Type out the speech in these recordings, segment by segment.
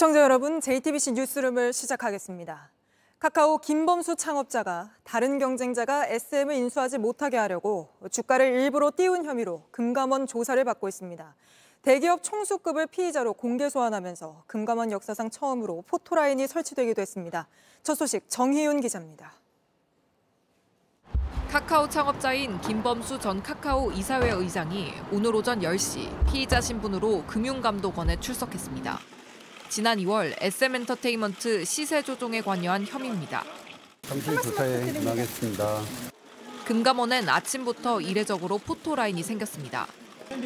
시청자 여러분, JTBC 뉴스룸을 시작하겠습니다. 카카오 김범수 창업자가 다른 경쟁자가 SM을 인수하지 못하게 하려고 주가를 일부러 띄운 혐의로 금감원 조사를 받고 있습니다. 대기업 총수급을 피의자로 공개 소환하면서 금감원 역사상 처음으로 포토라인이 설치되기도 했습니다. 첫 소식 정희윤 기자입니다. 카카오 창업자인 김범수 전 카카오 이사회 의장이 오늘 오전 10시 피의자 신분으로 금융감독원에 출석했습니다. 지난 2월 SM엔터테인먼트 시세 조종에 관여한 혐의입니다. 조사에 임하겠습니다. 금감원엔 아침부터 이례적으로 포토라인이 생겼습니다.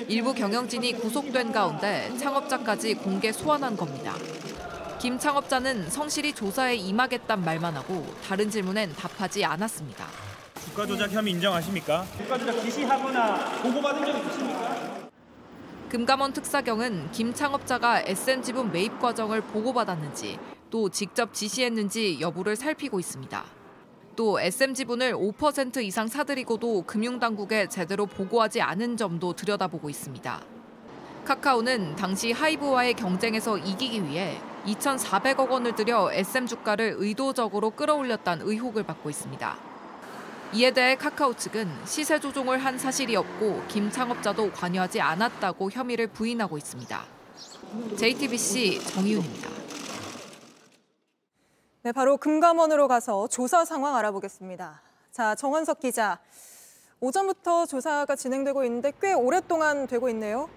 일부 경영진이 구속된 가운데 창업자까지 공개 소환한 겁니다. 김 창업자는 성실히 조사에 임하겠단 말만 하고 다른 질문엔 답하지 않았습니다. 주가 조작 혐의 인정하십니까? 주가 조작 지시하거나 보고받은 적 있으십니까? 금감원 특사경은 김 창업자가 SM 지분 매입 과정을 보고받았는지 또 직접 지시했는지 여부를 살피고 있습니다. 또 SM 지분을 5% 이상 사들이고도 금융당국에 제대로 보고하지 않은 점도 들여다보고 있습니다. 카카오는 당시 하이브와의 경쟁에서 이기기 위해 2,400억 원을 들여 SM 주가를 의도적으로 끌어올렸다는 의혹을 받고 있습니다. 이에 대해 카카오 측은 시세 조종을 한 사실이 없고 김 창업자도 관여하지 않았다고 혐의를 부인하고 있습니다. JTBC 정희윤입니다. 네, 바로 금감원으로 가서 조사 상황 알아보겠습니다. 자, 정원석 기자. 오전부터 조사가 진행되고 있는데 꽤 오랫동안 되고 있네요.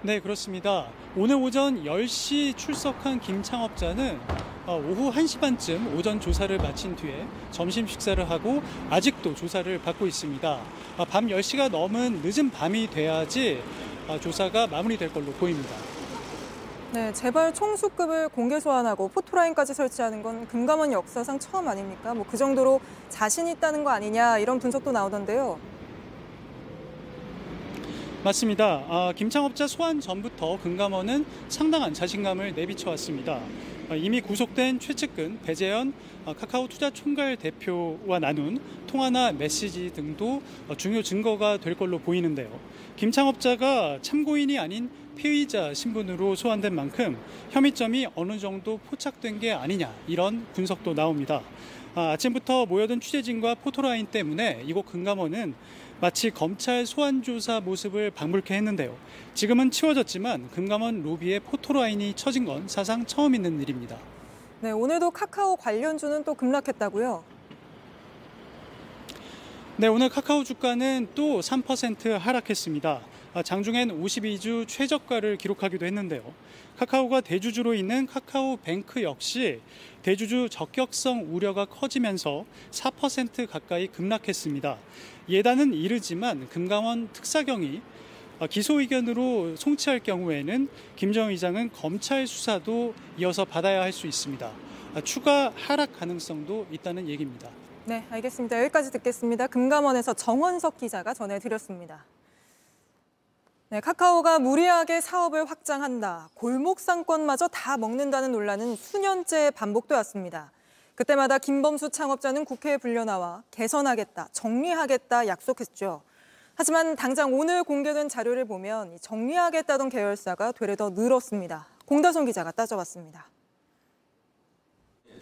네, 그렇습니다. 오늘 오전 10시 출석한 김 창업자는 어, 오후 1시 반쯤 오전 조사를 마친 뒤에 점심 식사를 하고 아직도 조사를 받고 있습니다. 아, 밤 10시가 넘은 늦은 밤이 돼야지 아, 조사가 마무리될 걸로 보입니다. 네, 재벌 총수급을 공개 소환하고 포토라인까지 설치하는 건 금감원 역사상 처음 아닙니까? 뭐 그 정도로 자신 있다는 거 아니냐 이런 분석도 나오던데요. 맞습니다. 아, 김창업자 소환 전부터 금감원은 상당한 자신감을 내비쳐 왔습니다. 아, 이미 구속된 최측근 배재현 아, 카카오 투자 총괄 대표와 나눈 통화나 메시지 등도 어, 중요 증거가 될 걸로 보이는데요. 김창업자가 참고인이 아닌 피의자 신분으로 소환된 만큼 혐의점이 어느 정도 포착된 게 아니냐 이런 분석도 나옵니다. 아, 아침부터 모여든 취재진과 포토라인 때문에 이곳 금감원은 마치 검찰 소환 조사 모습을 방불케 했는데요. 지금은 치워졌지만 금감원 로비에 포토라인이 쳐진 건 사상 처음 있는 일입니다. 네, 오늘도 카카오 관련주는 또 급락했다고요. 네, 오늘 카카오 주가는 또 3% 하락했습니다. 아, 장중엔 52주 최저가를 기록하기도 했는데요. 카카오가 대주주로 있는 카카오뱅크 역시 대주주 적격성 우려가 커지면서 4% 가까이 급락했습니다. 예단은 이르지만 금감원 특사경이 아, 기소 의견으로 송치할 경우에는 김정 의장은 검찰 수사도 이어서 받아야 할 수 있습니다. 아, 추가 하락 가능성도 있다는 얘기입니다. 네, 알겠습니다. 여기까지 듣겠습니다. 금감원에서 정원석 기자가 전해드렸습니다. 네, 카카오가 무리하게 사업을 확장한다. 골목 상권마저 다 먹는다는 논란은 수년째 반복돼 왔습니다. 그때마다 김범수 창업자는 국회에 불려 나와 개선하겠다, 정리하겠다 약속했죠. 하지만 당장 오늘 공개된 자료를 보면 정리하겠다던 계열사가 되레 더 늘었습니다. 공다son 기자가 따져봤습니다.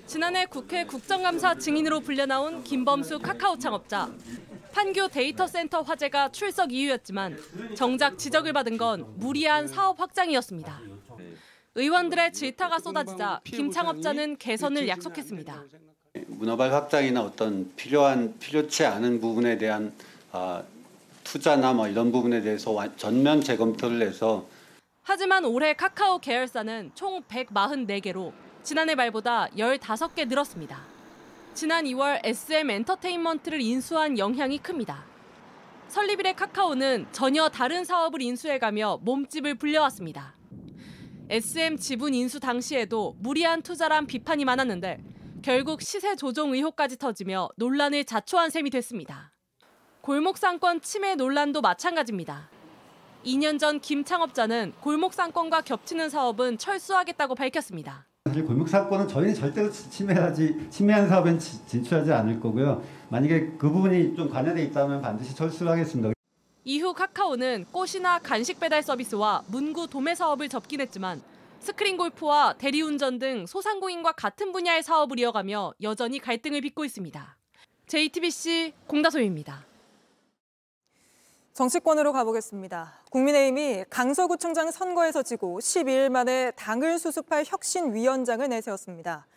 지난해 국회 국정감사 증인으로 불려나온 김범수 카카오 창업자. 판교 데이터 센터 화재가 출석 이유였지만 정작 지적을 받은 건 무리한 사업 확장이었습니다. 의원들의 질타가 쏟아지자 김 창업자는 개선을 약속했습니다. 문어발 확장이나 어떤 필요한 필요치 않은 부분에 대한 아, 투자나 뭐 이런 부분에 대해서 전면 재검토를 해서 하지만 올해 카카오 계열사는 총 144개로 지난해 말보다 15개 늘었습니다. 지난 2월 SM 엔터테인먼트를 인수한 영향이 큽니다. 설립 이래 카카오는 전혀 다른 사업을 인수해가며 몸집을 불려왔습니다. SM 지분 인수 당시에도 무리한 투자란 비판이 많았는데 결국 시세 조종 의혹까지 터지며 논란을 자초한 셈이 됐습니다. 골목상권 침해 논란도 마찬가지입니다. 2년 전 김 창업자는 골목상권과 겹치는 사업은 철수하겠다고 밝혔습니다. 사실 골목 사건은 저희는 절대로 침해하지 침해한 사업엔 진출하지 않을 거고요. 만약에 그 부분이 좀 관여돼 있다면 반드시 철수하겠습니다. 이후 카카오는 꽃이나 간식 배달 서비스와 문구 도매 사업을 접긴 했지만 스크린 골프와 대리운전 등 소상공인과 같은 분야의 사업을 이어가며 여전히 갈등을 빚고 있습니다. JTBC 공다솜입니다. 정치권으로 가보겠습니다. 국민의힘이 강서구청장 선거에서 지고 12일 만에 당을 수습할 혁신위원장을 내세웠습니다.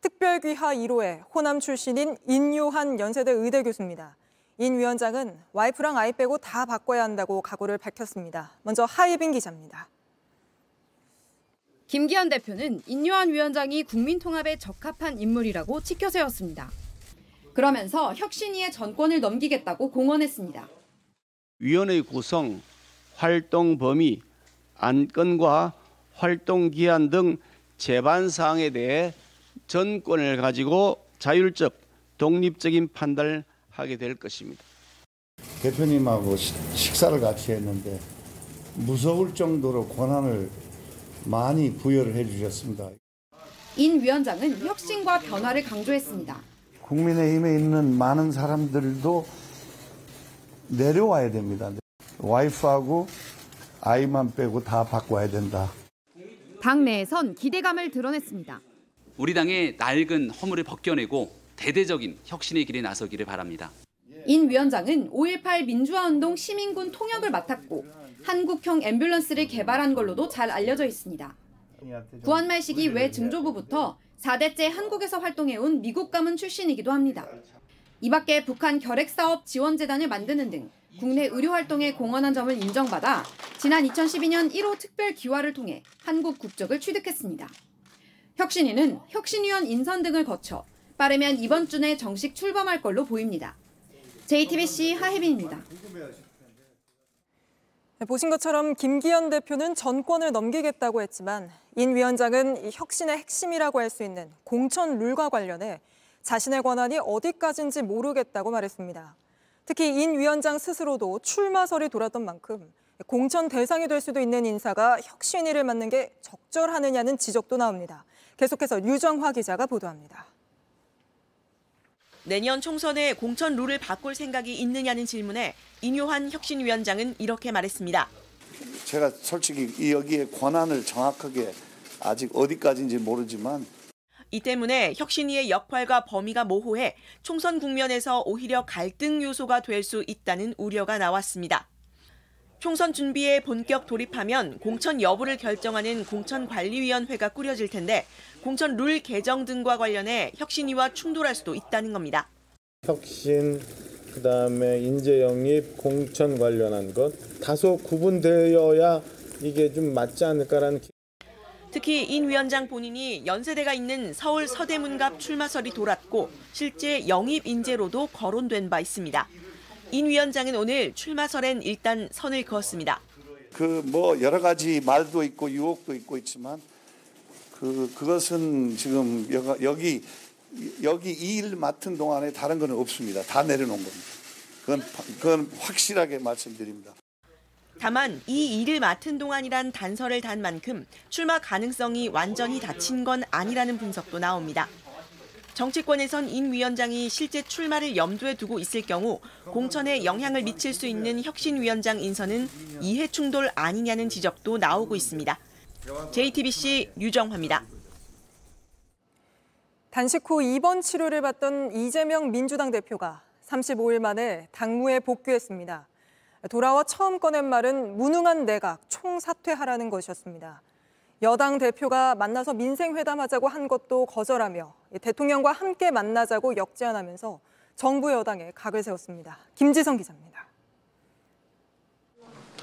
특별귀화 1호의 호남 출신인 인요한 연세대 의대 교수입니다. 인 위원장은 와이프랑 아이 빼고 다 바꿔야 한다고 각오를 밝혔습니다. 먼저 하혜빈 기자입니다. 김기현 대표는 인요한 위원장이 국민 통합에 적합한 인물이라고 치켜 세웠습니다. 그러면서 혁신위의 전권을 넘기겠다고 공언했습니다. 위원회 구성, 활동 범위, 안건과 활동 기한 등 제반 사항에 대해 전권을 가지고 자율적, 독립적인 판단을 하게 될 것입니다. 대표님하고 시- 식사를 같이 했는데 무서울 정도로 권한을 많이 부여를 해주셨습니다. 인 위원장은 혁신과 변화를 강조했습니다. 국민의힘에 있는 많은 사람들도 내려와야 됩니다. 와이프하고 아이만 빼고 다 바꿔야 된다. 당내에선 기대감을 드러냈습니다. 우리 당의 낡은 허물을 벗겨내고 대대적인 혁신의 길에 나서기를 바랍니다. 인 위원장은 5.18 민주화운동 시민군 통역을 맡았고 한국형 앰뷸런스를 개발한 걸로도 잘 알려져 있습니다. 구한말 시기 외 증조부부터 4대째 한국에서 활동해온 미국 가문 출신이기도 합니다. 이 밖에 북한 결핵사업 지원재단을 만드는 등 국내 의료 활동에 공헌한 점을 인정받아 지난 2012년 1호 특별 기화를 통해 한국 국적을 취득했습니다. 혁신위는 혁신위원 인선 등을 거쳐 빠르면 이번 주 내 정식 출범할 걸로 보입니다. JTBC 하혜빈입니다. 네, 보신 것처럼 김기현 대표는 전권을 넘기겠다고 했지만 인 위원장은 이 혁신의 핵심이라고 할 수 있는 공천 룰과 관련해 자신의 권한이 어디까지인지 모르겠다고 말했습니다. 특히 인 위원장 스스로도 출마설이 돌았던 만큼 공천 대상이 될 수도 있는 인사가 혁신위를 맡는 게 적절하느냐는 지적도 나옵니다. 계속해서 류정화 기자가 보도합니다. 내년 총선에 공천 룰을 바꿀 생각이 있느냐는 질문에 인요한 혁신위원장은 이렇게 말했습니다. 제가 솔직히 이 여기에 권한을 정확하게 아직 어디까지인지 모르지만 이 때문에 혁신위의 역할과 범위가 모호해 총선 국면에서 오히려 갈등 요소가 될 수 있다는 우려가 나왔습니다. 총선 준비에 본격 돌입하면 공천 여부를 결정하는 공천관리위원회가 꾸려질 텐데 공천 룰 개정 등과 관련해 혁신위와 충돌할 수도 있다는 겁니다. 혁신 그다음에 인재 영입 공천 관련한 것 다소 구분되어야 이게 좀 맞지 않을까라는 특히 인 위원장 본인이 연세대가 있는 서울 서대문갑 출마설이 돌았고 실제 영입 인재로도 거론된 바 있습니다. 인 위원장은 오늘 출마설엔 일단 선을 그었습니다. 그 뭐 여러 가지 말도 있고 유혹도 있고 있지만 그 그것은 지금 여기 여기 이 일 맡은 동안에 다른 건 없습니다. 다 내려놓은 겁니다. 그건 그건 확실하게 말씀드립니다. 다만 이 일을 맡은 동안이란 단서를 단 만큼 출마 가능성이 완전히 닫힌 건 아니라는 분석도 나옵니다. 정치권에선 인 위원장이 실제 출마를 염두에 두고 있을 경우 공천에 영향을 미칠 수 있는 혁신위원장 인선은 이해 충돌 아니냐는 지적도 나오고 있습니다. JTBC 류정화입니다. 단식 후 입원 치료를 받던 이재명 민주당 대표가 35일 만에 당무에 복귀했습니다. 돌아와 처음 꺼낸 말은 무능한 내각 총사퇴하라는 것이었습니다. 여당 대표가 만나서 민생회담하자고 한 것도 거절하며 대통령과 함께 만나자고 역제안하면서 정부 여당에 각을 세웠습니다. 김지성 기자입니다.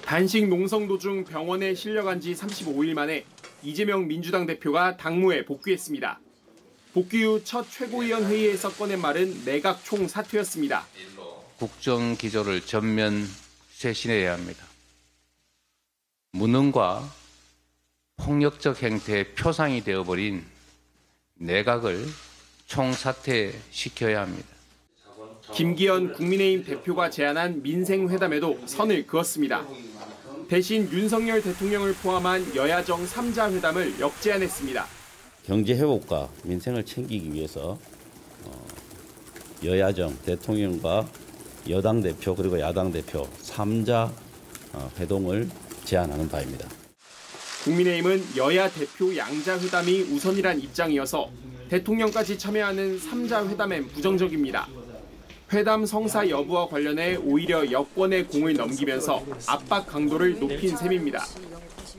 단식 농성 도중 병원에 실려간 지 35일 만에 이재명 민주당 대표가 당무에 복귀했습니다. 복귀 후 첫 최고위원 회의에서 꺼낸 말은 내각 총 사퇴였습니다. 국정 기조를 전면 쇄신해야 합니다. 무능과 폭력적 행태의 표상이 되어버린 내각을 총사퇴시켜야 합니다. 김기현 국민의힘 대표가 제안한 민생회담에도 선을 그었습니다. 대신 윤석열 대통령을 포함한 여야정 3자 회담을 역제안했습니다. 경제 회복과 민생을 챙기기 위해서 어, 여야정 대통령과 여당 대표 그리고 야당 대표 3자 어, 회동을 제안하는 바입니다. 국민의힘은 여야 대표 양자 회담이 우선이란 입장이어서 대통령까지 참여하는 3자 회담엔 부정적입니다. 회담 성사 여부와 관련해 오히려 여권의 공을 넘기면서 압박 강도를 높인 셈입니다.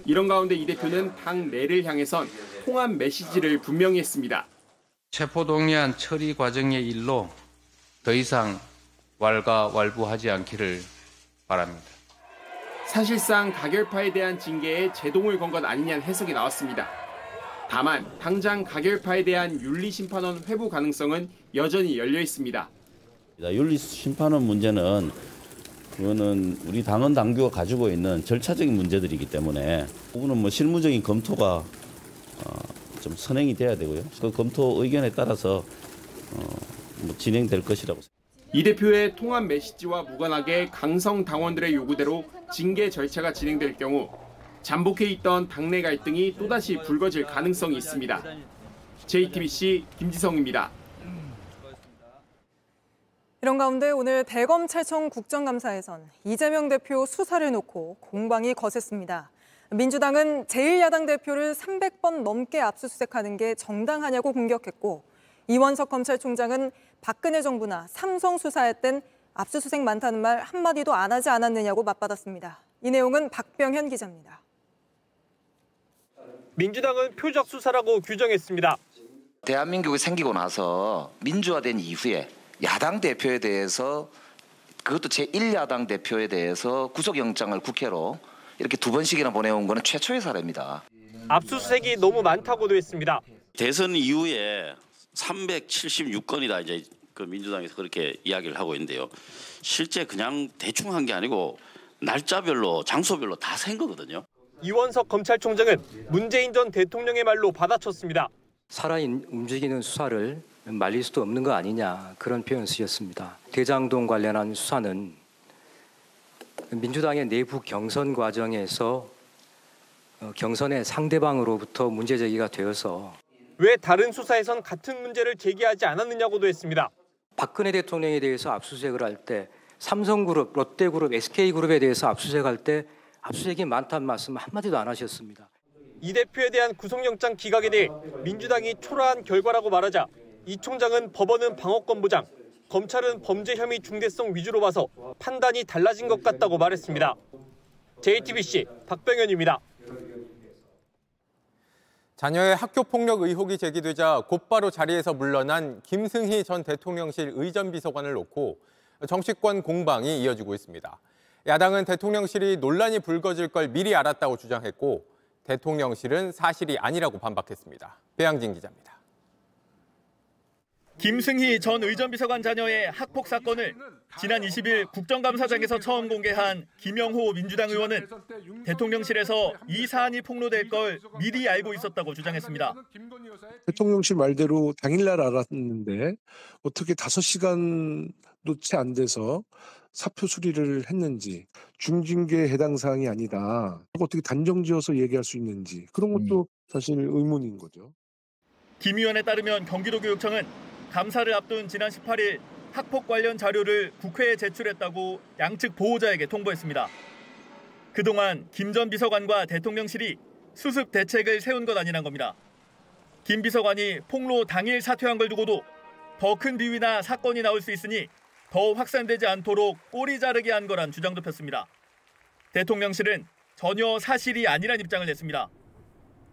이런 가운데 이 대표는 당 내를 향해선 통합 메시지를 분명히 했습니다. 체포동의안 처리 과정의 일로 더 이상 왈가 왈부하지 않기를 바랍니다. 사실상 가결파에 대한 징계에 제동을 건 것 아니냐는 해석이 나왔습니다. 다만 당장 가결파에 대한 윤리심판원 회부 가능성은 여전히 열려 있습니다. 윤리 심판원 문제는 그거는 우리 당헌 당규가 가지고 있는 절차적인 문제들이기 때문에 부분은 뭐 실무적인 검토가 어, 좀 선행이 돼야 되고요. 그 검토 의견에 따라서 어, 뭐 진행될 것이라고. 이 대표의 통합 메시지와 무관하게 강성 당원들의 요구대로 징계 절차가 진행될 경우 잠복해 있던 당내 갈등이 또다시 불거질 가능성이 있습니다. JTBC 김지성입니다. 이런 가운데 오늘 대검찰청 국정감사에선 이재명 대표 수사를 놓고 공방이 거셌습니다. 민주당은 제1야당 대표를 300번 넘게 압수수색하는 게 정당하냐고 공격했고 이원석 검찰총장은 박근혜 정부나 삼성 수사할 땐 압수수색 많다는 말 한마디도 안 하지 않았느냐고 맞받았습니다. 이 내용은 박병현 기자입니다. 민주당은 표적 수사라고 규정했습니다. 대한민국이 생기고 나서 민주화된 이후에 야당 대표에 대해서 그것도 제1야당 대표에 대해서 구속영장을 국회로 이렇게 두 번씩이나 보내온 것은 최초의 사례입니다. 압수수색이 너무 많다고도 했습니다. 대선 이후에 376건이다 이제 그 민주당에서 그렇게 이야기를 하고 있는데요. 실제 그냥 대충 한 게 아니고 날짜별로 장소별로 다 센 거거든요. 이원석 검찰총장은 문재인 전 대통령의 말로 받아쳤습니다. 살아 움직이는 수사를 말릴 수도 없는 거 아니냐 그런 표현을 쓰셨습니다. 대장동 관련한 수사는 민주당의 내부 경선 과정에서 어, 경선의 상대방으로부터 문제 제기가 되어서 왜 다른 수사에선 같은 문제를 제기하지 않았느냐고도 했습니다. 박근혜 대통령에 대해서 압수수색을 할 때 삼성그룹, 롯데그룹, SK그룹에 대해서 압수수색할 때 압수수색이 많다는 말씀 한마디도 안 하셨습니다. 이 대표에 대한 구속영장 기각에 대해 민주당이 초라한 결과라고 말하자 이 총장은 법원은 방어권 보장, 검찰은 범죄 혐의 중대성 위주로 봐서 판단이 달라진 것 같다고 말했습니다. JTBC 박병현입니다. 자녀의 학교 폭력 의혹이 제기되자 곧바로 자리에서 물러난 김승희 전 대통령실 의전비서관을 놓고 정치권 공방이 이어지고 있습니다. 야당은 대통령실이 논란이 불거질 걸 미리 알았다고 주장했고 대통령실은 사실이 아니라고 반박했습니다. 배양진 기자입니다. 김승희 전 의전비서관 자녀의 학폭 사건을 지난 20일 국정감사장에서 처음 공개한 김영호 민주당 의원은 대통령실에서 이 사안이 폭로될 걸 미리 알고 있었다고 주장했습니다. 대통령실 말대로 당일날 알았는데 어떻게 5시간도 채안 돼서 사표 수리를 했는지 중징계 해당 사항이 아니다. 어떻게 단정지어서 얘기할 수 있는지 그런 것도 사실 의문인 거죠. 김 의원에 따르면 경기도교육청은 감사를 앞둔 지난 18일 학폭 관련 자료를 국회에 제출했다고 양측 보호자에게 통보했습니다. 그동안 김 전 비서관과 대통령실이 수습 대책을 세운 것 아니란 겁니다. 김 비서관이 폭로 당일 사퇴한 걸 두고도 더 큰 비위나 사건이 나올 수 있으니 더 확산되지 않도록 꼬리 자르게 한 거란 주장도 폈습니다. 대통령실은 전혀 사실이 아니란 입장을 냈습니다.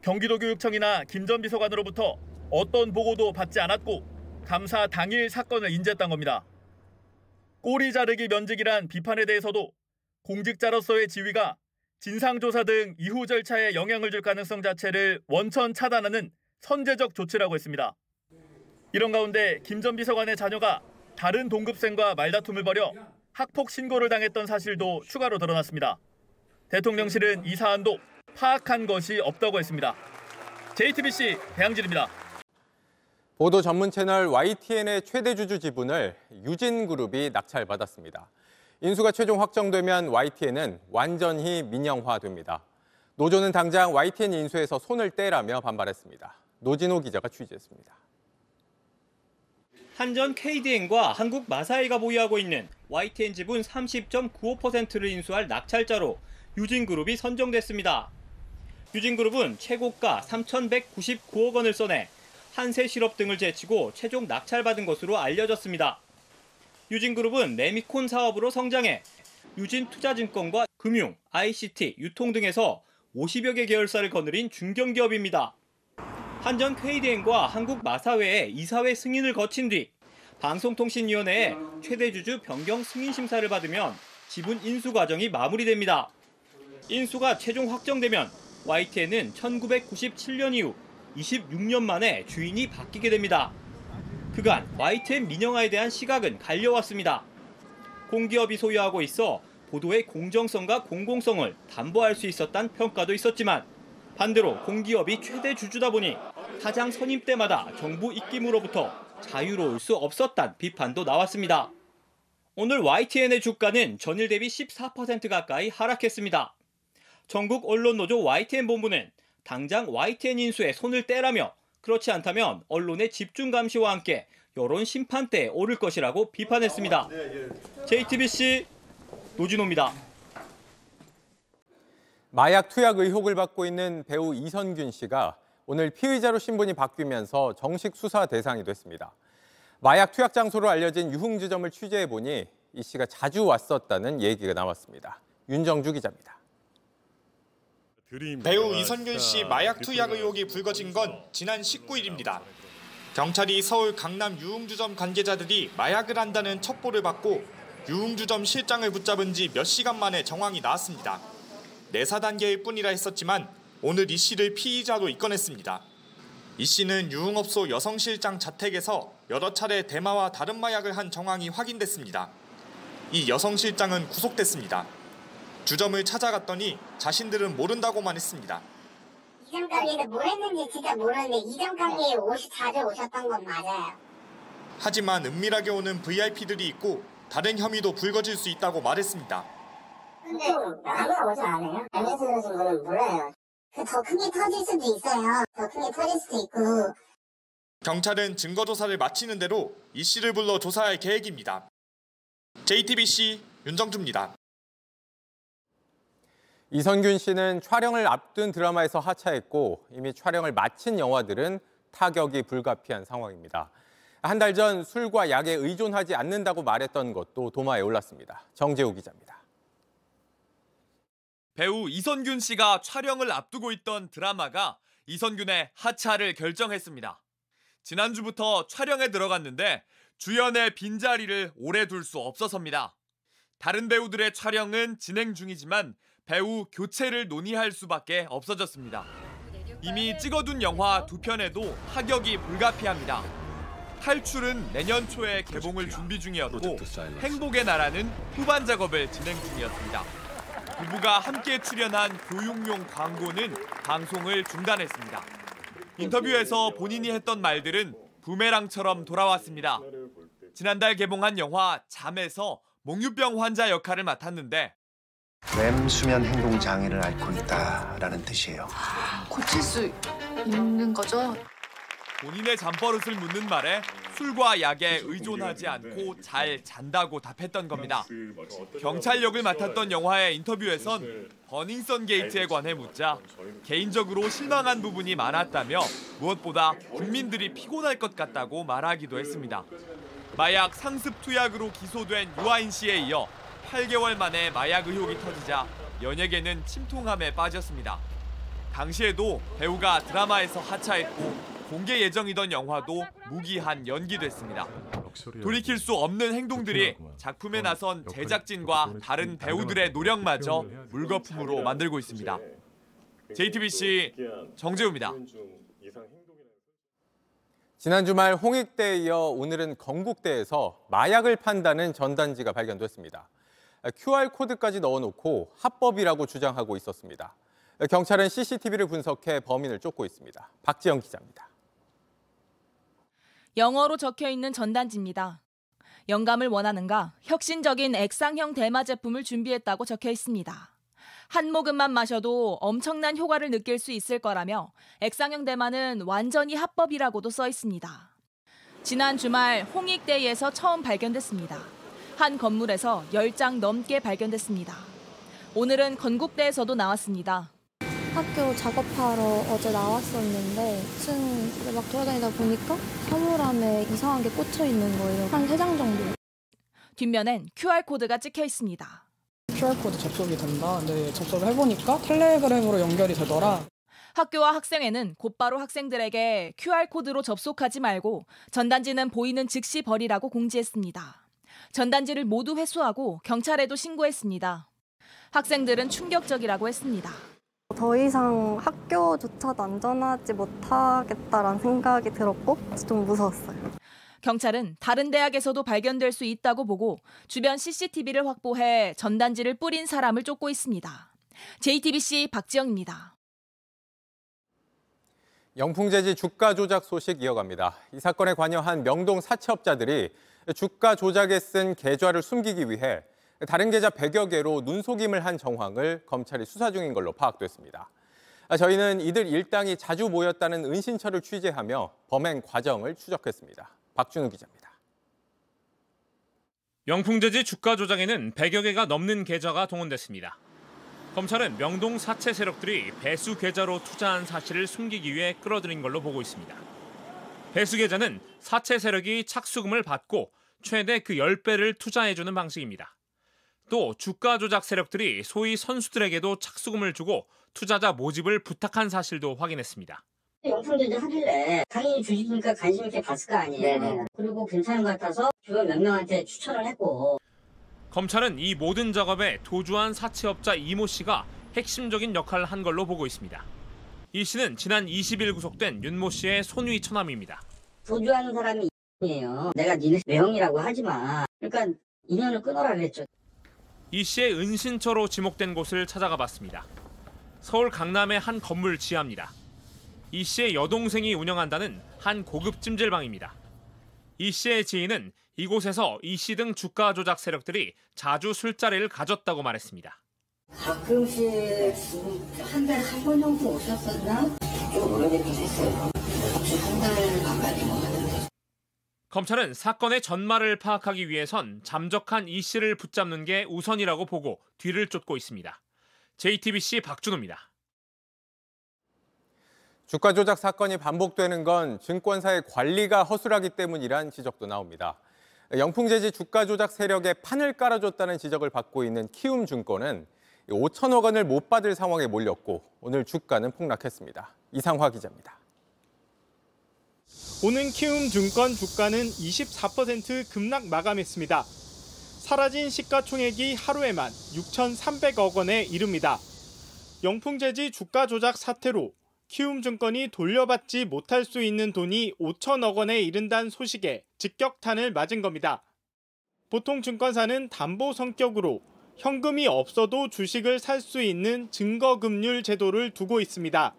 경기도교육청이나 김 전 비서관으로부터 어떤 보고도 받지 않았고 감사 당일 사건을 인지했던 겁니다. 꼬리 자르기 면직이란 비판에 대해서도 공직자로서의 지위가 진상조사 등 이후 절차에 영향을 줄 가능성 자체를 원천 차단하는 선제적 조치라고 했습니다. 이런 가운데 김 전 비서관의 자녀가 다른 동급생과 말다툼을 벌여 학폭 신고를 당했던 사실도 추가로 드러났습니다. 대통령실은 이 사안도 파악한 것이 없다고 했습니다. JTBC 배양진입니다. 보도 전문 채널 YTN의 최대 주주 지분을 유진그룹이 낙찰받았습니다. 인수가 최종 확정되면 YTN은 완전히 민영화됩니다. 노조는 당장 YTN 인수에서 손을 떼라며 반발했습니다. 노진호 기자가 취재했습니다. 한전 KDN과 한국 마사이가 보유하고 있는 YTN 지분 30.95%를 인수할 낙찰자로 유진그룹이 선정됐습니다. 유진그룹은 최고가 3,199억 원을 써내 한세 실업 등을 제치고 최종 낙찰받은 것으로 알려졌습니다. 유진그룹은 레미콘 사업으로 성장해 유진투자증권과 금융, ICT, 유통 등에서 50여 개 계열사를 거느린 중견기업입니다. 한전 KDN과 한국마사회의 이사회 승인을 거친 뒤 방송통신위원회에 최대 주주 변경 승인 심사를 받으면 지분 인수 과정이 마무리됩니다. 인수가 최종 확정되면 YTN은 1997년 이후 26년 만에 주인이 바뀌게 됩니다. 그간 YTN 민영화에 대한 시각은 갈려왔습니다. 공기업이 소유하고 있어 보도의 공정성과 공공성을 담보할 수 있었단 평가도 있었지만 반대로 공기업이 최대 주주다 보니 사장 선임 때마다 정부 입김으로부터 자유로울 수 없었단 비판도 나왔습니다. 오늘 YTN의 주가는 전일 대비 14% 가까이 하락했습니다. 전국 언론노조 YTN 본부는 당장 YTN 인수에 손을 떼라며 그렇지 않다면 언론의 집중 감시와 함께 여론 심판대에 오를 것이라고 비판했습니다. JTBC 노진호입니다. 마약 투약 의혹을 받고 있는 배우 이선균 씨가 오늘 피의자로 신분이 바뀌면서 정식 수사 대상이 됐습니다. 마약 투약 장소로 알려진 유흥주점을 취재해 보니 이 씨가 자주 왔었다는 얘기가 나왔습니다. 윤정주 기자입니다. 배우 이선균 씨 마약 투약 의혹이 불거진 건 지난 19일입니다. 경찰이 서울 강남 유흥주점 관계자들이 마약을 한다는 첩보를 받고 유흥주점 실장을 붙잡은 지 몇 시간 만에 정황이 나왔습니다. 내사 단계일 뿐이라 했었지만 오늘 이 씨를 피의자로 입건했습니다. 이 씨는 유흥업소 여성 실장 자택에서 여러 차례 대마와 다른 마약을 한 정황이 확인됐습니다. 이 여성 실장은 구속됐습니다. 주점을 찾아갔더니 자신들은 모른다고만 했습니다. 이전 가게에서 뭘 했는지 진짜 모르는데 이전 가게에 옷이 자주 오셨던 건 맞아요. 하지만 은밀하게 오는 VIP들이 있고 다른 혐의도 불거질 수 있다고 말했습니다. 근데 아무나 오지 않아요? 알려서 그러신 거는 몰라요. 그더 크게 터질 수도 있어요. 더 크게 터질 수도 있고. 경찰은 증거 조사를 마치는 대로 이 씨를 불러 조사할 계획입니다. JTBC 윤정주입니다. 이선균 씨는 촬영을 앞둔 드라마에서 하차했고 이미 촬영을 마친 영화들은 타격이 불가피한 상황입니다. 한 달 전 술과 약에 의존하지 않는다고 말했던 것도 도마에 올랐습니다. 정재우 기자입니다. 배우 이선균 씨가 촬영을 앞두고 있던 드라마가 이선균의 하차를 결정했습니다. 지난주부터 촬영에 들어갔는데 주연의 빈자리를 오래 둘 수 없어서입니다. 다른 배우들의 촬영은 진행 중이지만 배우 교체를 논의할 수밖에 없어졌습니다. 이미 찍어둔 영화 두 편에도 타격이 불가피합니다. 탈출은 내년 초에 개봉을 준비 중이었고 행복의 나라는 후반 작업을 진행 중이었습니다. 부부가 함께 출연한 교육용 광고는 방송을 중단했습니다. 인터뷰에서 본인이 했던 말들은 부메랑처럼 돌아왔습니다. 지난달 개봉한 영화 잠에서 몽유병 환자 역할을 맡았는데 렘 수면 행동 장애를 앓고 있다라는 뜻이에요. 고칠 수 있는 거죠? 본인의 잠버릇을 묻는 말에 술과 약에 의존하지 않고 잘 잔다고 답했던 겁니다. 경찰 역을 맡았던 영화의 인터뷰에선 버닝썬 게이트에 관해 묻자 개인적으로 실망한 부분이 많았다며 무엇보다 국민들이 피곤할 것 같다고 말하기도 했습니다. 마약 상습 투약으로 기소된 유아인 씨에 이어 8개월 만에 마약 의혹이 터지자 연예계는 침통함에 빠졌습니다. 당시에도 배우가 드라마에서 하차했고 공개 예정이던 영화도 무기한 연기됐습니다. 돌이킬 수 없는 행동들이 작품에 나선 제작진과 다른 배우들의 노력마저 물거품으로 만들고 있습니다. JTBC 정재우입니다. 지난 주말 홍익대에 이어 오늘은 건국대에서 마약을 판다는 전단지가 발견됐습니다. QR코드까지 넣어놓고 합법이라고 주장하고 있었습니다. 경찰은 CCTV를 분석해 범인을 쫓고 있습니다. 박지영 기자입니다. 영어로 적혀 있는 전단지입니다. 영감을 원하는가 혁신적인 액상형 대마 제품을 준비했다고 적혀 있습니다. 한 모금만 마셔도 엄청난 효과를 느낄 수 있을 거라며 액상형 대마는 완전히 합법이라고도 써 있습니다. 지난 주말 홍익대에서 처음 발견됐습니다. 한 건물에서 10장 넘게 발견됐습니다. 오늘은 건국대에서도 나왔습니다. 학교 작업하러 어제 나왔었는데 2층 막 돌아다니다 보니까 사물함에 이상한 게 꽂혀 있는 거예요. 한세장 정도. 뒷면엔 QR코드가 찍혀 있습니다. QR코드 접속이 된다. 근데 접속을 해보니까 텔레그램으로 연결이 되더라. 학교와 학생회는 곧바로 학생들에게 QR코드로 접속하지 말고 전단지는 보이는 즉시 버리라고 공지했습니다. 전단지를 모두 회수하고 경찰에도 신고했습니다. 학생들은 충격적이라고 했습니다. 더 이상 학교조차도 안전하지 못하겠다라는 생각이 들었고 좀 무서웠어요. 경찰은 다른 대학에서도 발견될 수 있다고 보고 주변 CCTV를 확보해 전단지를 뿌린 사람을 쫓고 있습니다. JTBC 박지영입니다. 영풍재지 주가 조작 소식 이어갑니다. 이 사건에 관여한 명동 사채업자들이 주가 조작에 쓴 계좌를 숨기기 위해 다른 계좌 100여 개로 눈속임을 한 정황을 검찰이 수사 중인 걸로 파악됐습니다. 저희는 이들 일당이 자주 모였다는 은신처를 취재하며 범행 과정을 추적했습니다. 박준우 기자입니다. 영풍재지 주가 조작에는 100여 개가 넘는 계좌가 동원됐습니다. 검찰은 명동 사채 세력들이 배수 계좌로 투자한 사실을 숨기기 위해 끌어들인 걸로 보고 있습니다. 배수 계좌는 사채 세력이 착수금을 받고 최대 그 10배를 투자해주는 방식입니다. 또 주가 조작 세력들이 소위 선수들에게도 착수금을 주고 투자자 모집을 부탁한 사실도 확인했습니다. 용품제도 하길래 당연히 주식이니까 관심 있게 봤을 거 아니에요. 그리고 괜찮은 것 같아서 주변 몇 명한테 추천을 했고 검찰은 이 모든 작업에 도주한 사채업자 이모 씨가 핵심적인 역할을 한 걸로 보고 있습니다. 이 씨는 지난 20일 구속된 윤모 씨의 손위 처남입니다. 도주하는 사람이 이에요. 내가 니네 매형이라고 하지 마. 그러니까 인연을 끊어라 그랬죠. 이 씨의 은신처로 지목된 곳을 찾아가 봤습니다. 서울 강남의 한 건물 지하입니다. 이 씨의 여동생이 운영한다는 한 고급 찜질방입니다. 이 씨의 지인은 이곳에서 이 씨 등 주가 조작 세력들이 자주 술자리를 가졌다고 말했습니다. 가끔씩 한 달에 한 번 정도 오셨었나? 좀 오래되긴 했어요. 한달 가까이 뭐 하는데. 검찰은 사건의 전말을 파악하기 위해선 잠적한 이 씨를 붙잡는 게 우선이라고 보고 뒤를 쫓고 있습니다. JTBC 박준호입니다. 주가 조작 사건이 반복되는 건 증권사의 관리가 허술하기 때문이란 지적도 나옵니다. 영풍재지 주가 조작 세력에 판을 깔아줬다는 지적을 받고 있는 키움증권은 5천억 원을 못 받을 상황에 몰렸고 오늘 주가는 폭락했습니다. 이상화 기자입니다. 오는 키움 증권 주가는 24% 급락 마감했습니다. 사라진 시가총액이 하루에만 6,300억 원에 이릅니다. 영풍재지 주가 조작 사태로 키움증권이 돌려받지 못할 수 있는 돈이 5천억 원에 이른다는 소식에 직격탄을 맞은 겁니다. 보통 증권사는 담보 성격으로 현금이 없어도 주식을 살 수 있는 증거금률 제도를 두고 있습니다.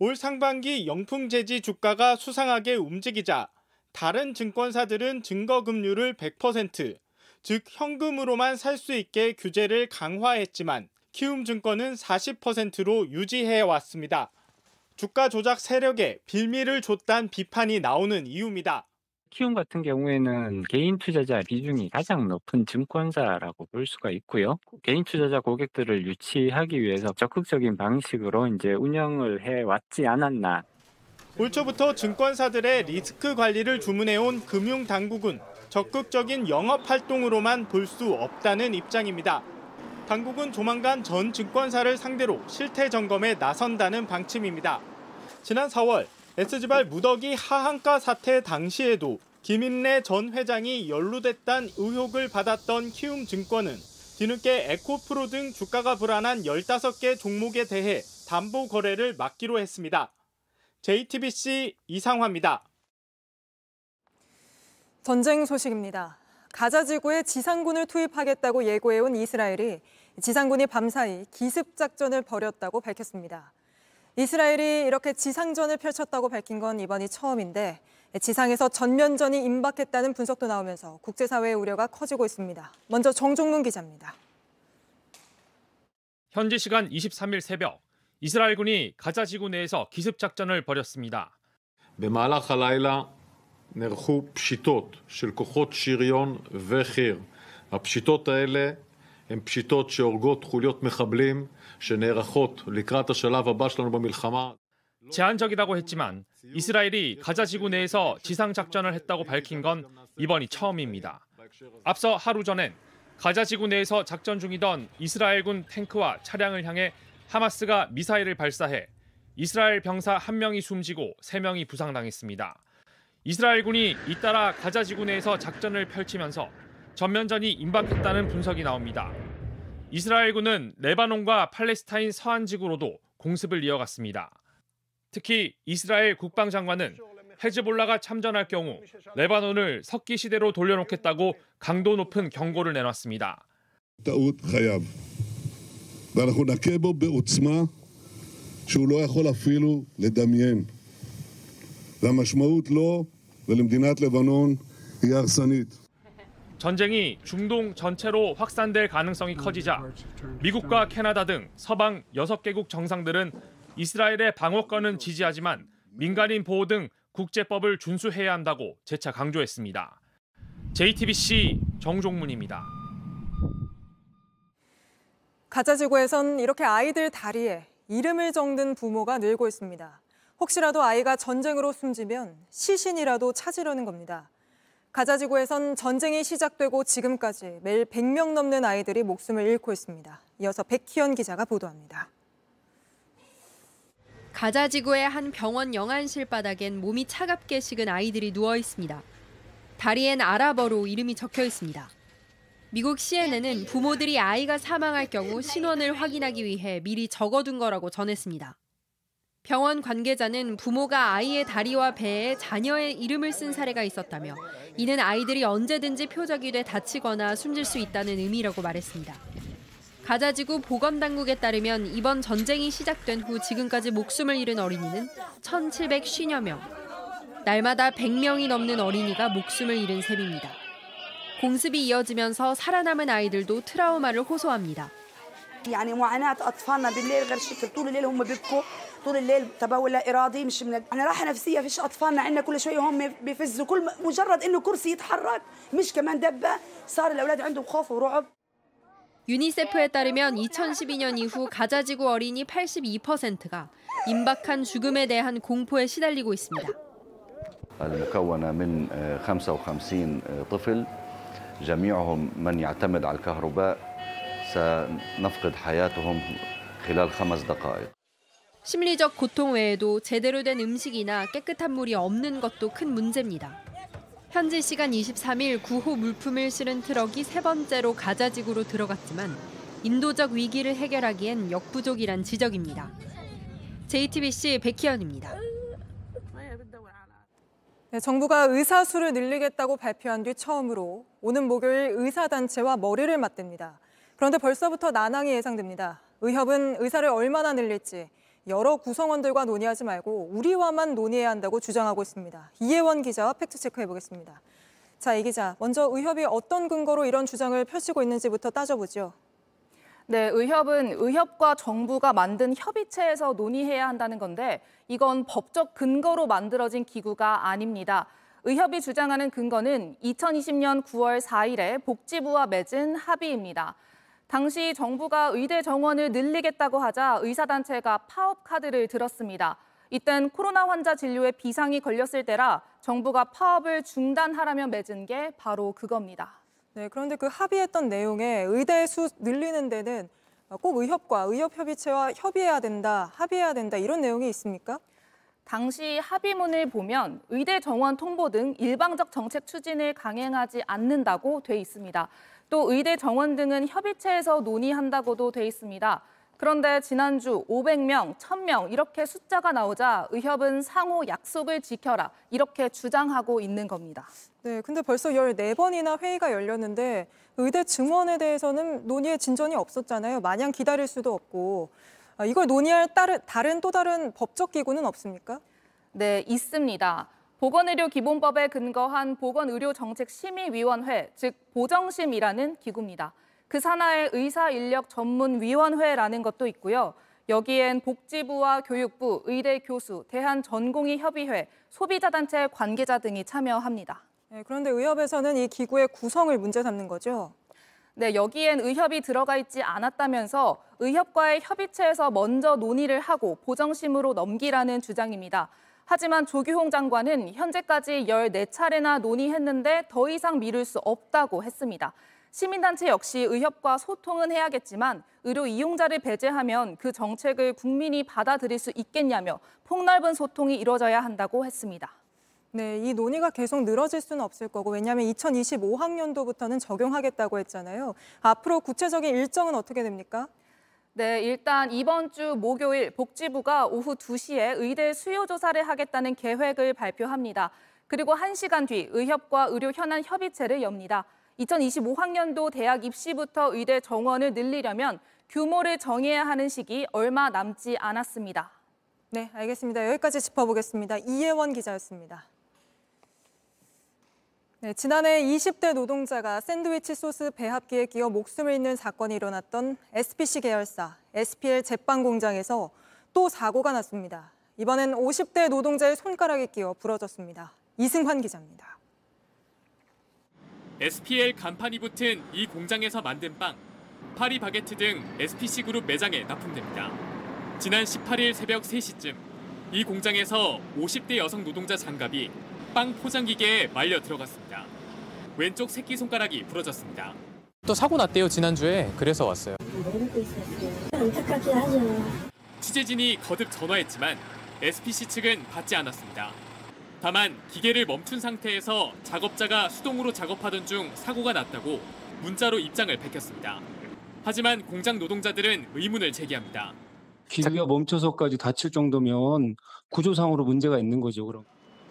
올 상반기 영풍재지 주가가 수상하게 움직이자 다른 증권사들은 증거금률을 100%, 즉 현금으로만 살 수 있게 규제를 강화했지만 키움증권은 40%로 유지해 왔습니다. 주가 조작 세력에 빌미를 줬단 비판이 나오는 이유입니다. 키움 같은 경우에는 개인 투자자 비중이 가장 높은 증권사라고 볼 수가 있고요. 개인 투자자 고객들을 유치하기 위해서 적극적인 방식으로 이제 운영을 해 왔지 않았나. 올 초부터 증권사들의 리스크 관리를 주문해온 금융 당국은 적극적인 영업 활동으로만 볼 수 없다는 입장입니다. 당국은 조만간 전 증권사를 상대로 실태 점검에 나선다는 방침입니다. 지난 4월 S지발 무더기 하한가 사태 당시에도 김인래 전 회장이 연루됐다는 의혹을 받았던 키움증권은 뒤늦게 에코프로 등 주가가 불안한 15개 종목에 대해 담보 거래를 막기로 했습니다. JTBC 이상화입니다. 전쟁 소식입니다. 가자 지구에 지상군을 투입하겠다고 예고해온 이스라엘이 지상군이 밤사이 기습 작전을 벌였다고 밝혔습니다. 이스라엘이 이렇게 지상전을 펼쳤다고 밝힌 건 이번이 처음인데 지상에서 전면전이 임박했다는 분석도 나오면서 국제사회의 우려가 커지고 있습니다. 먼저 정종문 기자입니다. 현지 시간 23일 새벽 이스라엘군이 가자 지구 내에서 기습 작전을 벌였습니다. במהלך הלילה נערכו פשיטות של כוחות שריון וחי"ר. הפשיטות האלה הן פשיטות שהורגות חוליות מחבלים שנערכות לקראת השלב הבא שלנו במלחמה. 제한적이라고 했지만 이스라엘이 가자 지구 내에서 지상 작전을 했다고 밝힌 건 이번이 처음입니다. 앞서 하루 전엔 가자 지구 내에서 작전 중이던 이스라엘군 탱크와 차량을 향해 하마스가 미사일을 발사해 이스라엘 병사 한 명이 숨지고 세 명이 부상당했습니다. 이스라엘군이 잇따라 가자 지구 내에서 작전을 펼치면서 전면전이 임박했다는 분석이 나옵니다. 이스라엘군은 레바논과 팔레스타인 서안 지구로도 공습을 이어갔습니다. 특히 이스라엘 국방장관은 헤즈볼라가 참전할 경우 레바논을 석기 시대로 돌려놓겠다고 강도 높은 경고를 내놨습니다. 전쟁이 중동 전체로 확산될 가능성이 커지자 미국과 캐나다 등 서방 6개국 정상들은 이스라엘의 방어권은 지지하지만 민간인 보호 등 국제법을 준수해야 한다고 재차 강조했습니다. JTBC 정종문입니다. 가자지구에선 이렇게 아이들 다리에 이름을 적는 부모가 늘고 있습니다. 혹시라도 아이가 전쟁으로 숨지면 시신이라도 찾으려는 겁니다. 가자지구에선 전쟁이 시작되고 지금까지 매일 100명 넘는 아이들이 목숨을 잃고 있습니다. 이어서 백희연 기자가 보도합니다. 가자 지구의 한 병원 영안실 바닥엔 몸이 차갑게 식은 아이들이 누워 있습니다. 다리엔 아랍어로 이름이 적혀 있습니다. 미국 CNN은 부모들이 아이가 사망할 경우 신원을 확인하기 위해 미리 적어둔 거라고 전했습니다. 병원 관계자는 부모가 아이의 다리와 배에 자녀의 이름을 쓴 사례가 있었다며 이는 아이들이 언제든지 표적이 돼 다치거나 숨질 수 있다는 의미라고 말했습니다. 가자지구 보건당국에 따르면 이번 전쟁이 시작된 후 지금까지 목숨을 잃은 어린이는 1,750여 명. 날마다 100명이 넘는 어린이가 목숨을 잃은 셈입니다. 공습이 이어지면서 살아남은 아이들도 트라우마를 호소합니다. يعني معاناة أطفالنا بالليل غير شكل طول الليل هم بيبكوا طول الليل تبول لا إرادي مش من يعني راحة نفسية فيش أطفالنا عندنا كل شوية هم بيفزوا كل مجرد إنه كرسي يتحرك مش كمان دبة صار الأولاد عندهم خوف ورعب 유니세프에 따르면 2012년 이후 가자지구 어린이 82%가 임박한 죽음에 대한 공포에 시달리고 있습니다. المكونة من 55 طفل جميعهم من يعتمد على الكهرباء سنفقد حياتهم خلال خمس دقائق. 심리적 고통 외에도 제대로 된 음식이나 깨끗한 물이 없는 것도 큰 문제입니다. 현지 시간 23일 구호 물품을 실은 트럭이 세 번째로 가자지구로 들어갔지만 인도적 위기를 해결하기엔 역부족이란 지적입니다. JTBC 백희연입니다. 네, 정부가 의사 수를 늘리겠다고 발표한 뒤 처음으로 오는 목요일 의사단체와 머리를 맞댑니다. 그런데 벌써부터 난항이 예상됩니다. 의협은 의사를 얼마나 늘릴지 여러 구성원들과 논의하지 말고 우리와만 논의해야 한다고 주장하고 있습니다. 이혜원 기자와 팩트체크 해 보겠습니다. 자, 이 기자, 먼저 의협이 어떤 근거로 이런 주장을 펼치고 있는지부터 따져보죠. 네, 의협은 의협과 정부가 만든 협의체에서 논의해야 한다는 건데 이건 법적 근거로 만들어진 기구가 아닙니다. 의협이 주장하는 근거는 2020년 9월 4일에 복지부와 맺은 합의입니다. 당시 정부가 의대 정원을 늘리겠다고 하자 의사단체가 파업 카드를 들었습니다. 이땐 코로나 환자 진료에 비상이 걸렸을 때라 정부가 파업을 중단하라며 맺은 게 바로 그겁니다. 네, 그런데 그 합의했던 내용에 의대 수 늘리는 데는 꼭 의협과 의협협의체와 협의해야 된다, 합의해야 된다 이런 내용이 있습니까? 당시 합의문을 보면 의대 정원 통보 등 일방적 정책 추진을 강행하지 않는다고 돼 있습니다. 또 의대 정원 등은 협의체에서 논의한다고도 돼 있습니다. 그런데 지난주 500명, 1000명 이렇게 숫자가 나오자 의협은 상호 약속을 지켜라 이렇게 주장하고 있는 겁니다. 네, 근데 벌써 14번이나 회의가 열렸는데 의대 증원에 대해서는 논의에 진전이 없었잖아요. 마냥 기다릴 수도 없고. 아, 이걸 논의할 다른, 다른 또 다른 법적 기구는 없습니까? 네, 있습니다. 보건의료기본법에 근거한 보건의료정책심의위원회, 즉 보정심이라는 기구입니다. 그 산하에 의사인력전문위원회라는 것도 있고요. 여기엔 복지부와 교육부, 의대 교수, 대한전공의협의회, 소비자단체 관계자 등이 참여합니다. 네, 그런데 의협에서는 이 기구의 구성을 문제 삼는 거죠? 네, 여기엔 의협이 들어가 있지 않았다면서 의협과의 협의체에서 먼저 논의를 하고 보정심으로 넘기라는 주장입니다. 하지만 조규홍 장관은 현재까지 14차례나 논의했는데 더 이상 미룰 수 없다고 했습니다. 시민단체 역시 의협과 소통은 해야겠지만 의료 이용자를 배제하면 그 정책을 국민이 받아들일 수 있겠냐며 폭넓은 소통이 이뤄져야 한다고 했습니다. 네, 이 논의가 계속 늘어질 수는 없을 거고 왜냐하면 2025학년도부터는 적용하겠다고 했잖아요. 앞으로 구체적인 일정은 어떻게 됩니까? 네, 일단 이번 주 목요일 복지부가 오후 2시에 의대 수요 조사를 하겠다는 계획을 발표합니다. 그리고 1시간 뒤 의협과 의료 현안 협의체를 엽니다. 2025학년도 대학 입시부터 의대 정원을 늘리려면 규모를 정해야 하는 시기 얼마 남지 않았습니다. 네, 알겠습니다. 여기까지 짚어보겠습니다. 이혜원 기자였습니다. 네, 지난해 20대 노동자가 샌드위치 소스 배합기에 끼어 목숨을 잃는 사건이 일어났던 SPC 계열사 SPL 제빵 공장에서 또 사고가 났습니다. 이번엔 50대 노동자의 손가락에 끼어 부러졌습니다. 이승환 기자입니다. SPL 간판이 붙은 이 공장에서 만든 빵, 파리 바게트 등 SPC 그룹 매장에 납품됩니다. 지난 18일 새벽 3시쯤 이 공장에서 50대 여성 노동자 장갑이 빵 포장 기계에 말려 들어갔습니다. 왼쪽 새끼 손가락이 부러졌습니다. 또 사고 났대요 지난주에 그래서 왔어요. 안타깝긴 하죠. 취재진이 거듭 전화했지만 SPC 측은 받지 않았습니다. 다만 기계를 멈춘 상태에서 작업자가 수동으로 작업하던 중 사고가 났다고 문자로 입장을 밝혔습니다. 하지만 공장 노동자들은 의문을 제기합니다. 기계가 멈춰서까지 다칠 정도면 구조상으로 문제가 있는 거죠. 그럼.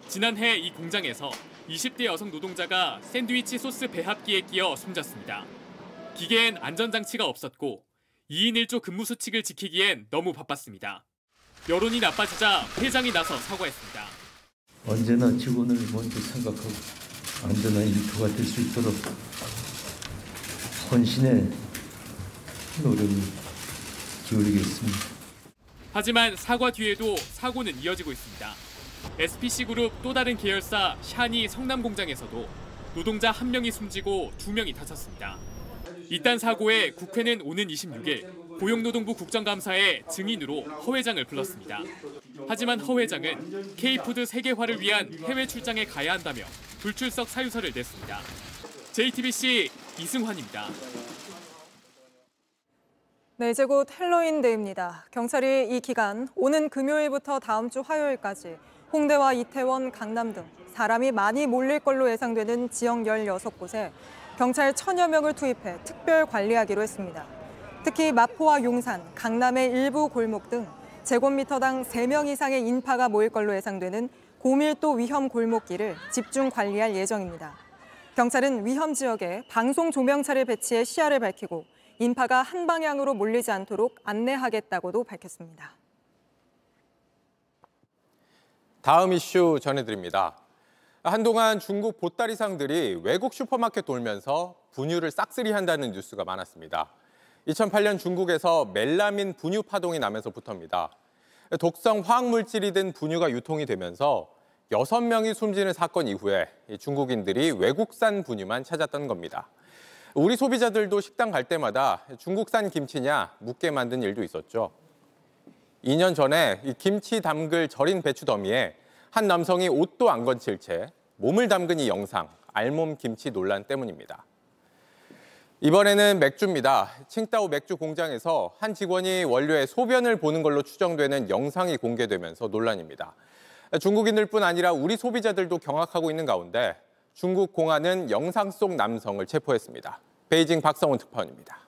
지난해 이 공장에서 20대 여성 노동자가 샌드위치 소스 배합기에 끼어 숨졌습니다. 기계엔 안전장치가 없었고 2인 1조 근무 수칙을 지키기엔 너무 바빴습니다. 여론이 나빠지자 회장이 나서 사과했습니다. 언제나 직원을 먼저 생각하고 안전한 일터가 될 수 있도록 헌신의 노력을 기울이겠습니다. 하지만 사과 뒤에도 사고는 이어지고 있습니다. SPC 그룹 또 다른 계열사 샤니 성남 공장에서도 노동자 한 명이 숨지고 두 명이 다쳤습니다. 이딴 사고에 국회는 오는 26일 고용노동부 국정감사에 증인으로 허 회장을 불렀습니다. 하지만 허 회장은 K푸드 세계화를 위한 해외 출장에 가야 한다며 불출석 사유서를 냈습니다. JTBC 이승환입니다. 네, 이제 곧 헬로윈데이입니다. 경찰이 이 기간 오는 금요일부터 다음 주 화요일까지 홍대와 이태원, 강남 등 사람이 많이 몰릴 걸로 예상되는 지역 16곳에 경찰 천여 명을 투입해 특별 관리하기로 했습니다. 특히 마포와 용산, 강남의 일부 골목 등 제곱미터당 3명 이상의 인파가 모일 걸로 예상되는 고밀도 위험 골목길을 집중 관리할 예정입니다. 경찰은 위험 지역에 방송 조명차를 배치해 시야를 밝히고 인파가 한 방향으로 몰리지 않도록 안내하겠다고도 밝혔습니다. 다음 이슈 전해드립니다. 한동안 중국 보따리상들이 외국 슈퍼마켓 돌면서 분유를 싹쓸이 한다는 뉴스가 많았습니다. 2008년 중국에서 멜라민 분유 파동이 나면서부터입니다. 독성 화학 물질이 든 분유가 유통이 되면서 6명이 숨지는 사건 이후에 중국인들이 외국산 분유만 찾았던 겁니다. 우리 소비자들도 식당 갈 때마다 중국산 김치냐 묻게 만든 일도 있었죠. 2년 전에 이 김치 담글 절인 배추 더미에 한 남성이 옷도 안 건칠 채 몸을 담근 이 영상, 알몸 김치 논란 때문입니다. 이번에는 맥주입니다. 칭따오 맥주 공장에서 한 직원이 원료의 소변을 보는 걸로 추정되는 영상이 공개되면서 논란입니다. 중국인들뿐 아니라 우리 소비자들도 경악하고 있는 가운데 중국 공안은 영상 속 남성을 체포했습니다. 베이징 박성훈 특파원입니다.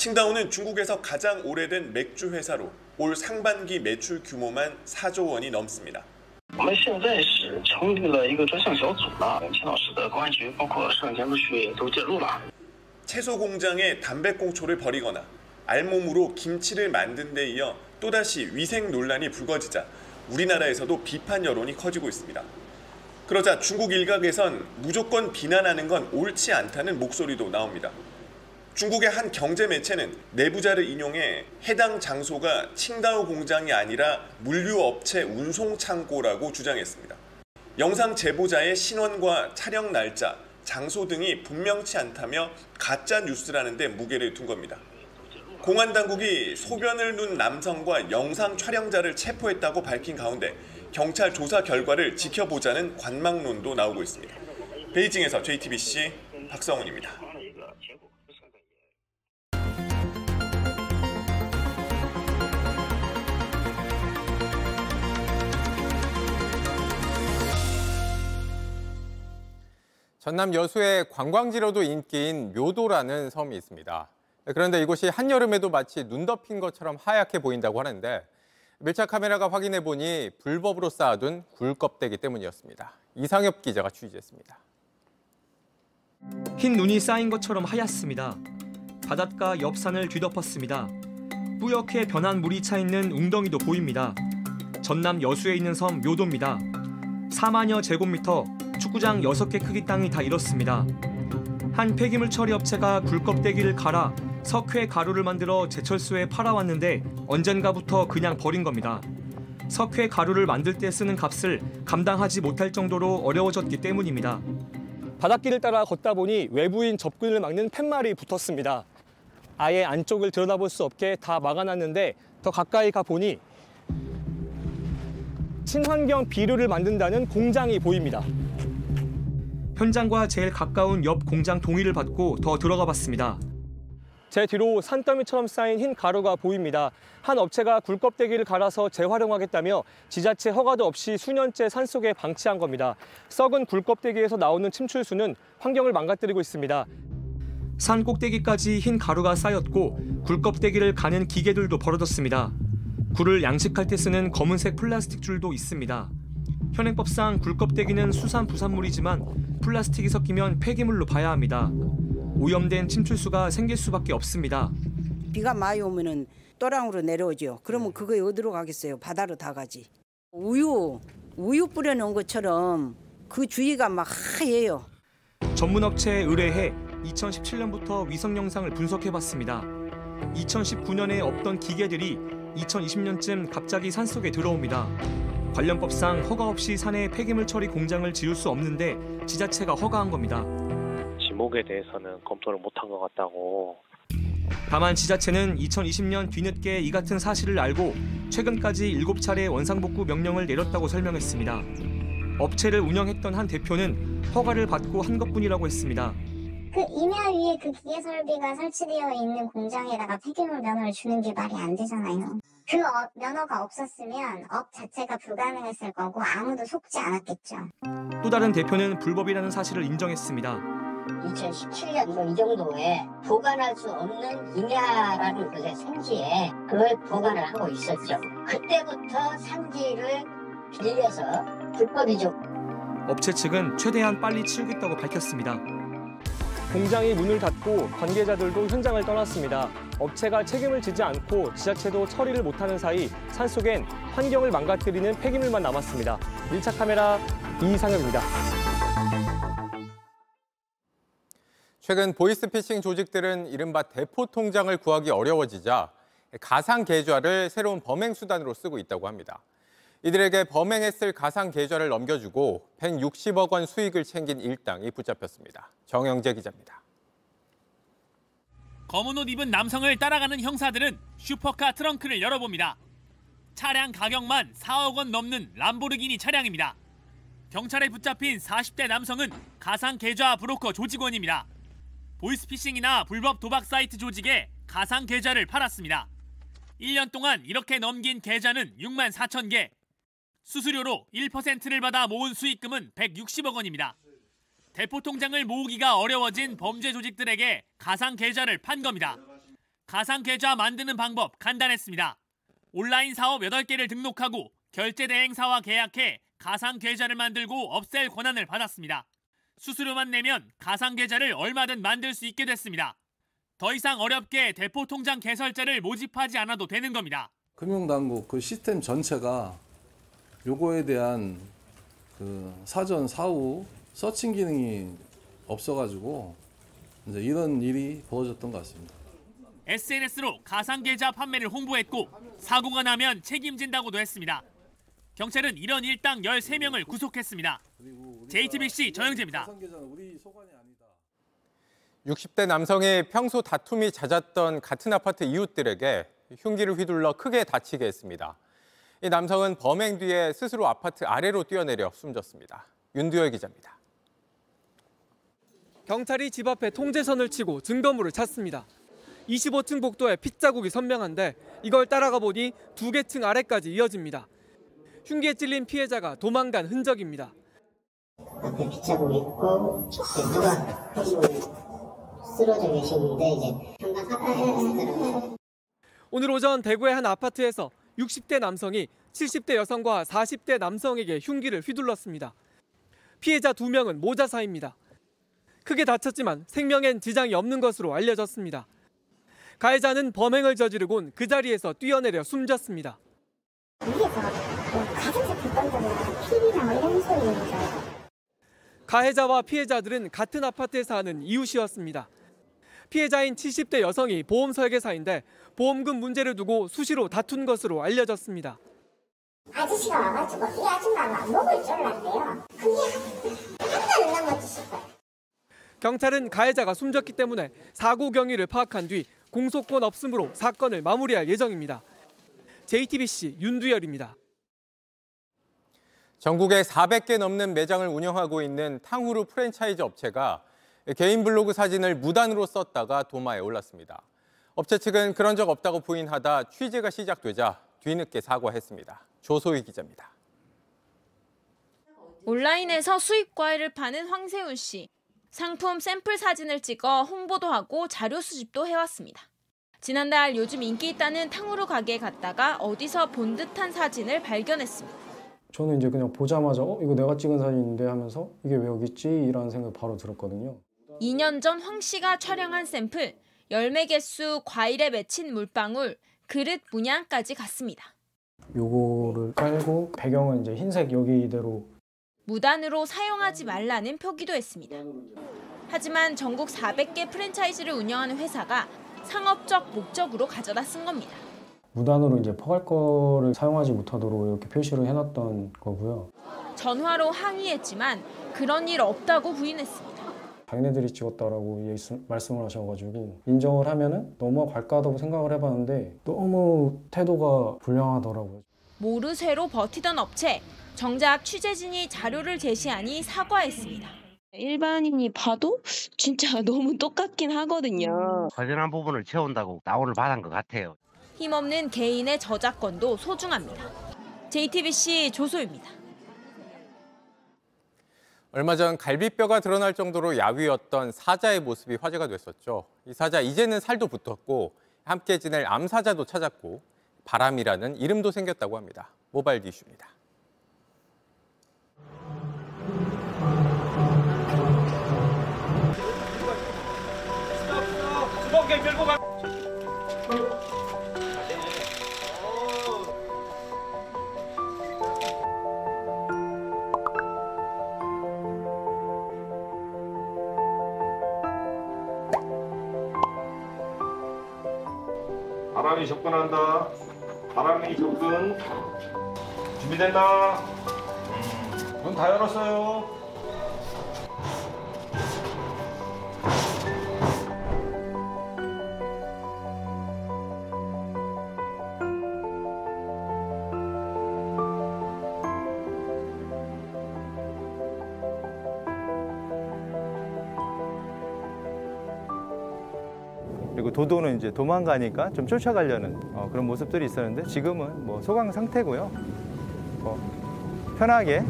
칭다오는 중국에서 가장 오래된 맥주 회사로 올 상반기 매출 규모만 4조 원이 넘습니다. 我们现在是成立了一个专项小组了，青岛市的公安局包括市政监督区也都介入了。 채소 공장에 담배꽁초를 버리거나 알몸으로 김치를 만든 데 이어 또다시 위생 논란이 불거지자 우리나라에서도 비판 여론이 커지고 있습니다. 그러자 중국 일각에선 무조건 비난하는 건 옳지 않다는 목소리도 나옵니다. 중국의 한 경제 매체는 내부자를 인용해 해당 장소가 칭다오 공장이 아니라 물류업체 운송 창고라고 주장했습니다. 영상 제보자의 신원과 촬영 날짜, 장소 등이 분명치 않다며 가짜 뉴스라는 데 무게를 둔 겁니다. 공안 당국이 소변을 눈 남성과 영상 촬영자를 체포했다고 밝힌 가운데 경찰 조사 결과를 지켜보자는 관망론도 나오고 있습니다. 베이징에서 JTBC 박성훈입니다. 전남 여수의 관광지로도 인기인 묘도라는 섬이 있습니다. 그런데 이곳이 한여름에도 마치 눈 덮인 것처럼 하얗게 보인다고 하는데 밀착 카메라가 확인해 보니 불법으로 쌓아둔 굴 껍데기 때문이었습니다. 이상엽 기자가 취재했습니다. 흰 눈이 쌓인 것처럼 하얗습니다. 바닷가 옆 산을 뒤덮었습니다. 뿌옇게 변한 물이 차 있는 웅덩이도 보입니다. 전남 여수에 있는 섬 묘도입니다. 4만여 제곱미터, 축구장 6개 크기 땅이 다 이렇습니다. 한 폐기물 처리 업체가 굴껍데기를 갈아 석회 가루를 만들어 제철소에 팔아왔는데 언젠가부터 그냥 버린 겁니다. 석회 가루를 만들 때 쓰는 값을 감당하지 못할 정도로 어려워졌기 때문입니다. 바닷길을 따라 걷다 보니 외부인 접근을 막는 팻말이 붙었습니다. 아예 안쪽을 들여다볼 수 없게 다 막아놨는데 더 가까이 가 보니 친환경 비료를 만든다는 공장이 보입니다. 현장과 제일 가까운 옆 공장 동의를 받고 더 들어가 봤습니다. 제 뒤로 산더미처럼 쌓인 흰 가루가 보입니다. 한 업체가 굴껍데기를 갈아서 재활용하겠다며 지자체 허가도 없이 수년째 산속에 방치한 겁니다. 썩은 굴껍데기에서 나오는 침출수는 환경을 망가뜨리고 있습니다. 산 꼭대기까지 흰 가루가 쌓였고 굴껍데기를 가는 기계들도 벌어졌습니다. 굴을 양식할 때 쓰는 검은색 플라스틱 줄도 있습니다. 현행법상 굴껍데기는 수산 부산물이지만 플라스틱이 섞이면 폐기물로 봐야 합니다. 오염된 침출수가 생길 수밖에 없습니다. 비가 많이 오면은 또랑으로 내려오죠. 그러면 그거 어디로 가겠어요? 바다로 다 가지. 우유, 우유 뿌려놓은 것처럼 그 주위가 막 하얘요. 전문 업체에 의뢰해 2017년부터 위성 영상을 분석해봤습니다. 2019년에 없던 기계들이 2020년쯤 갑자기 산속에 들어옵니다. 관련법상 허가 없이 산에 폐기물 처리 공장을 지을 수 없는데 지자체가 허가한 겁니다. 지목에 대해서는 검토를 못한 것 같다고. 다만 지자체는 2020년 뒤늦게 이 같은 사실을 알고 최근까지 7차례 원상복구 명령을 내렸다고 설명했습니다. 업체를 운영했던 한 대표는 허가를 받고 한 것뿐이라고 했습니다. 그 임야 위에 그 기계 설비가 설치되어 있는 공장에다가 폐기물 면허를 주는 게 말이 안 되잖아요. 그 업, 면허가 없었으면 업 자체가 불가능했을 거고 아무도 속지 않았겠죠. 또 다른 대표는 불법이라는 사실을 인정했습니다. 2017년 뭐 이 정도에 보관할 수 없는 임야라는 것의 산지에 그걸 보관을 하고 있었죠. 그때부터 산지를 빌려서 불법이죠. 업체 측은 최대한 빨리 치우겠다고 밝혔습니다. 공장이 문을 닫고 관계자들도 현장을 떠났습니다. 업체가 책임을 지지 않고 지자체도 처리를 못하는 사이 산속엔 환경을 망가뜨리는 폐기물만 남았습니다. 밀착 카메라 이상엽입니다. 최근 보이스피싱 조직들은 이른바 대포 통장을 구하기 어려워지자 가상 계좌를 새로운 범행 수단으로 쓰고 있다고 합니다. 이들에게 범행했을 가상 계좌를 넘겨주고 160억 원 수익을 챙긴 일당이 붙잡혔습니다. 정영재 기자입니다. 검은 옷 입은 남성을 따라가는 형사들은 슈퍼카 트렁크를 열어봅니다. 차량 가격만 4억 원 넘는 람보르기니 차량입니다. 경찰에 붙잡힌 40대 남성은 가상 계좌 브로커 조직원입니다. 보이스피싱이나 불법 도박 사이트 조직에 가상 계좌를 팔았습니다. 1년 동안 이렇게 넘긴 계좌는 6만 4천 개. 수수료로 1%를 받아 모은 수익금은 160억 원입니다. 대포 통장을 모으기가 어려워진 범죄 조직들에게 가상 계좌를 판 겁니다. 가상 계좌 만드는 방법 간단했습니다. 온라인 사업 8개를 등록하고 결제 대행사와 계약해 가상 계좌를 만들고 없앨 권한을 받았습니다. 수수료만 내면 가상 계좌를 얼마든 만들 수 있게 됐습니다. 더 이상 어렵게 대포 통장 개설자를 모집하지 않아도 되는 겁니다. 금융당국 그 시스템 전체가 요거에 대한 그 사전 사후 서칭 기능이 없어가지고 이제 이런 일이 벌어졌던 것 같습니다. SNS로 가상 계좌 판매를 홍보했고 사고가 나면 책임진다고도 했습니다. 경찰은 이런 일당 13명을 구속했습니다. JTBC 전영재입니다. 60대 남성이 평소 다툼이 잦았던 같은 아파트 이웃들에게 흉기를 휘둘러 크게 다치게 했습니다. 이 남성은 범행 뒤에 스스로 아파트 아래로 뛰어내려 숨졌습니다. 윤두열 기자입니다. 경찰이 집 앞에 통제선을 치고 증거물을 찾습니다. 25층 복도에 핏자국이 선명한데 이걸 따라가 보니 두 개 층 아래까지 이어집니다. 흉기에 찔린 피해자가 도망간 흔적입니다. 앞에 빗자국이 있고 누가 뭐 쓰러져 계시는데 이제 현관 하더라고요. 오늘 오전 대구의 한 아파트에서 60대 남성이 70대 여성과 40대 남성에게 흉기를 휘둘렀습니다. 피해자 두 명은 모자사입니다. 크게 다쳤지만 생명엔 지장이 없는 것으로 알려졌습니다. 가해자는 범행을 저지르곤 그 자리에서 뛰어내려 숨졌습니다. 가해자와 피해자들은 같은 아파트에 사는 이웃이었습니다. 피해자인 70대 여성이 보험 설계사인데 보험금 문제를 두고 수시로 다툰 것으로 알려졌습니다. 아저씨가 와가지고 이 아줌마가 목을 졸랐대요. 그게 한 달을 넘었지 싶어요. 경찰은 가해자가 숨졌기 때문에 사고 경위를 파악한 뒤 공소권 없음으로 사건을 마무리할 예정입니다. JTBC 윤두열입니다. 전국에 400개 넘는 매장을 운영하고 있는 탕후루 프랜차이즈 업체가 개인 블로그 사진을 무단으로 썼다가 도마에 올랐습니다. 업체 측은 그런 적 없다고 부인하다 취재가 시작되자 뒤늦게 사과했습니다. 조소희 기자입니다. 온라인에서 수입 과일을 파는 황세훈 씨. 상품 샘플 사진을 찍어 홍보도 하고 자료 수집도 해왔습니다. 지난달 요즘 인기 있다는 탕후루 가게에 갔다가 어디서 본 듯한 사진을 발견했습니다. 저는 이제 그냥 보자마자 어 이거 내가 찍은 사진인데 하면서 이게 왜 여기 있지? 이라는 생각이 바로 들었거든요. 2년 전 황 씨가 촬영한 샘플, 열매 개수, 과일에 맺힌 물방울, 그릇 문양까지 갔습니다. 요거를 깔고 배경은 이제 흰색 여기대로 무단으로 사용하지 말라는 표기도 했습니다. 하지만 전국 400개 프랜차이즈를 운영하는 회사가 상업적 목적으로 가져다 쓴 겁니다. 무단으로 이제 포괄 거를 사용하지 못하도록 이렇게 표시를 해놨던 거고요. 전화로 항의했지만 그런 일 없다고 부인했습니다. 자기네들이 찍었다라고 예수- 말씀을 하셔가지고 인정을 하면은 넘어갈까라고 생각을 해봤는데 너무 태도가 불량하더라고요. 모르쇠로 버티던 업체, 정작 취재진이 자료를 제시하니 사과했습니다. 일반인이 봐도 진짜 너무 똑같긴 하거든요. 과전한 부분을 채운다고 다운을 받은 것 같아요. 힘없는 개인의 저작권도 소중합니다. JTBC 조소입니다. 얼마 전 갈비뼈가 드러날 정도로 야위였던 사자의 모습이 화제가 됐었죠. 이 사자 이제는 살도 붙었고 함께 지낼 암사자도 찾았고 바람이라는 이름도 생겼다고 합니다. 모바일 이슈입니다. 주먹 바람이 접근한다. 바람이 접근. 준비된다. 문 다 열었어요. 그리고 도도는 이제 도망가니까 좀 쫓아가려는 어, 그런 모습들이 있었는데 지금은 뭐 소강 상태고요. 뭐 편하게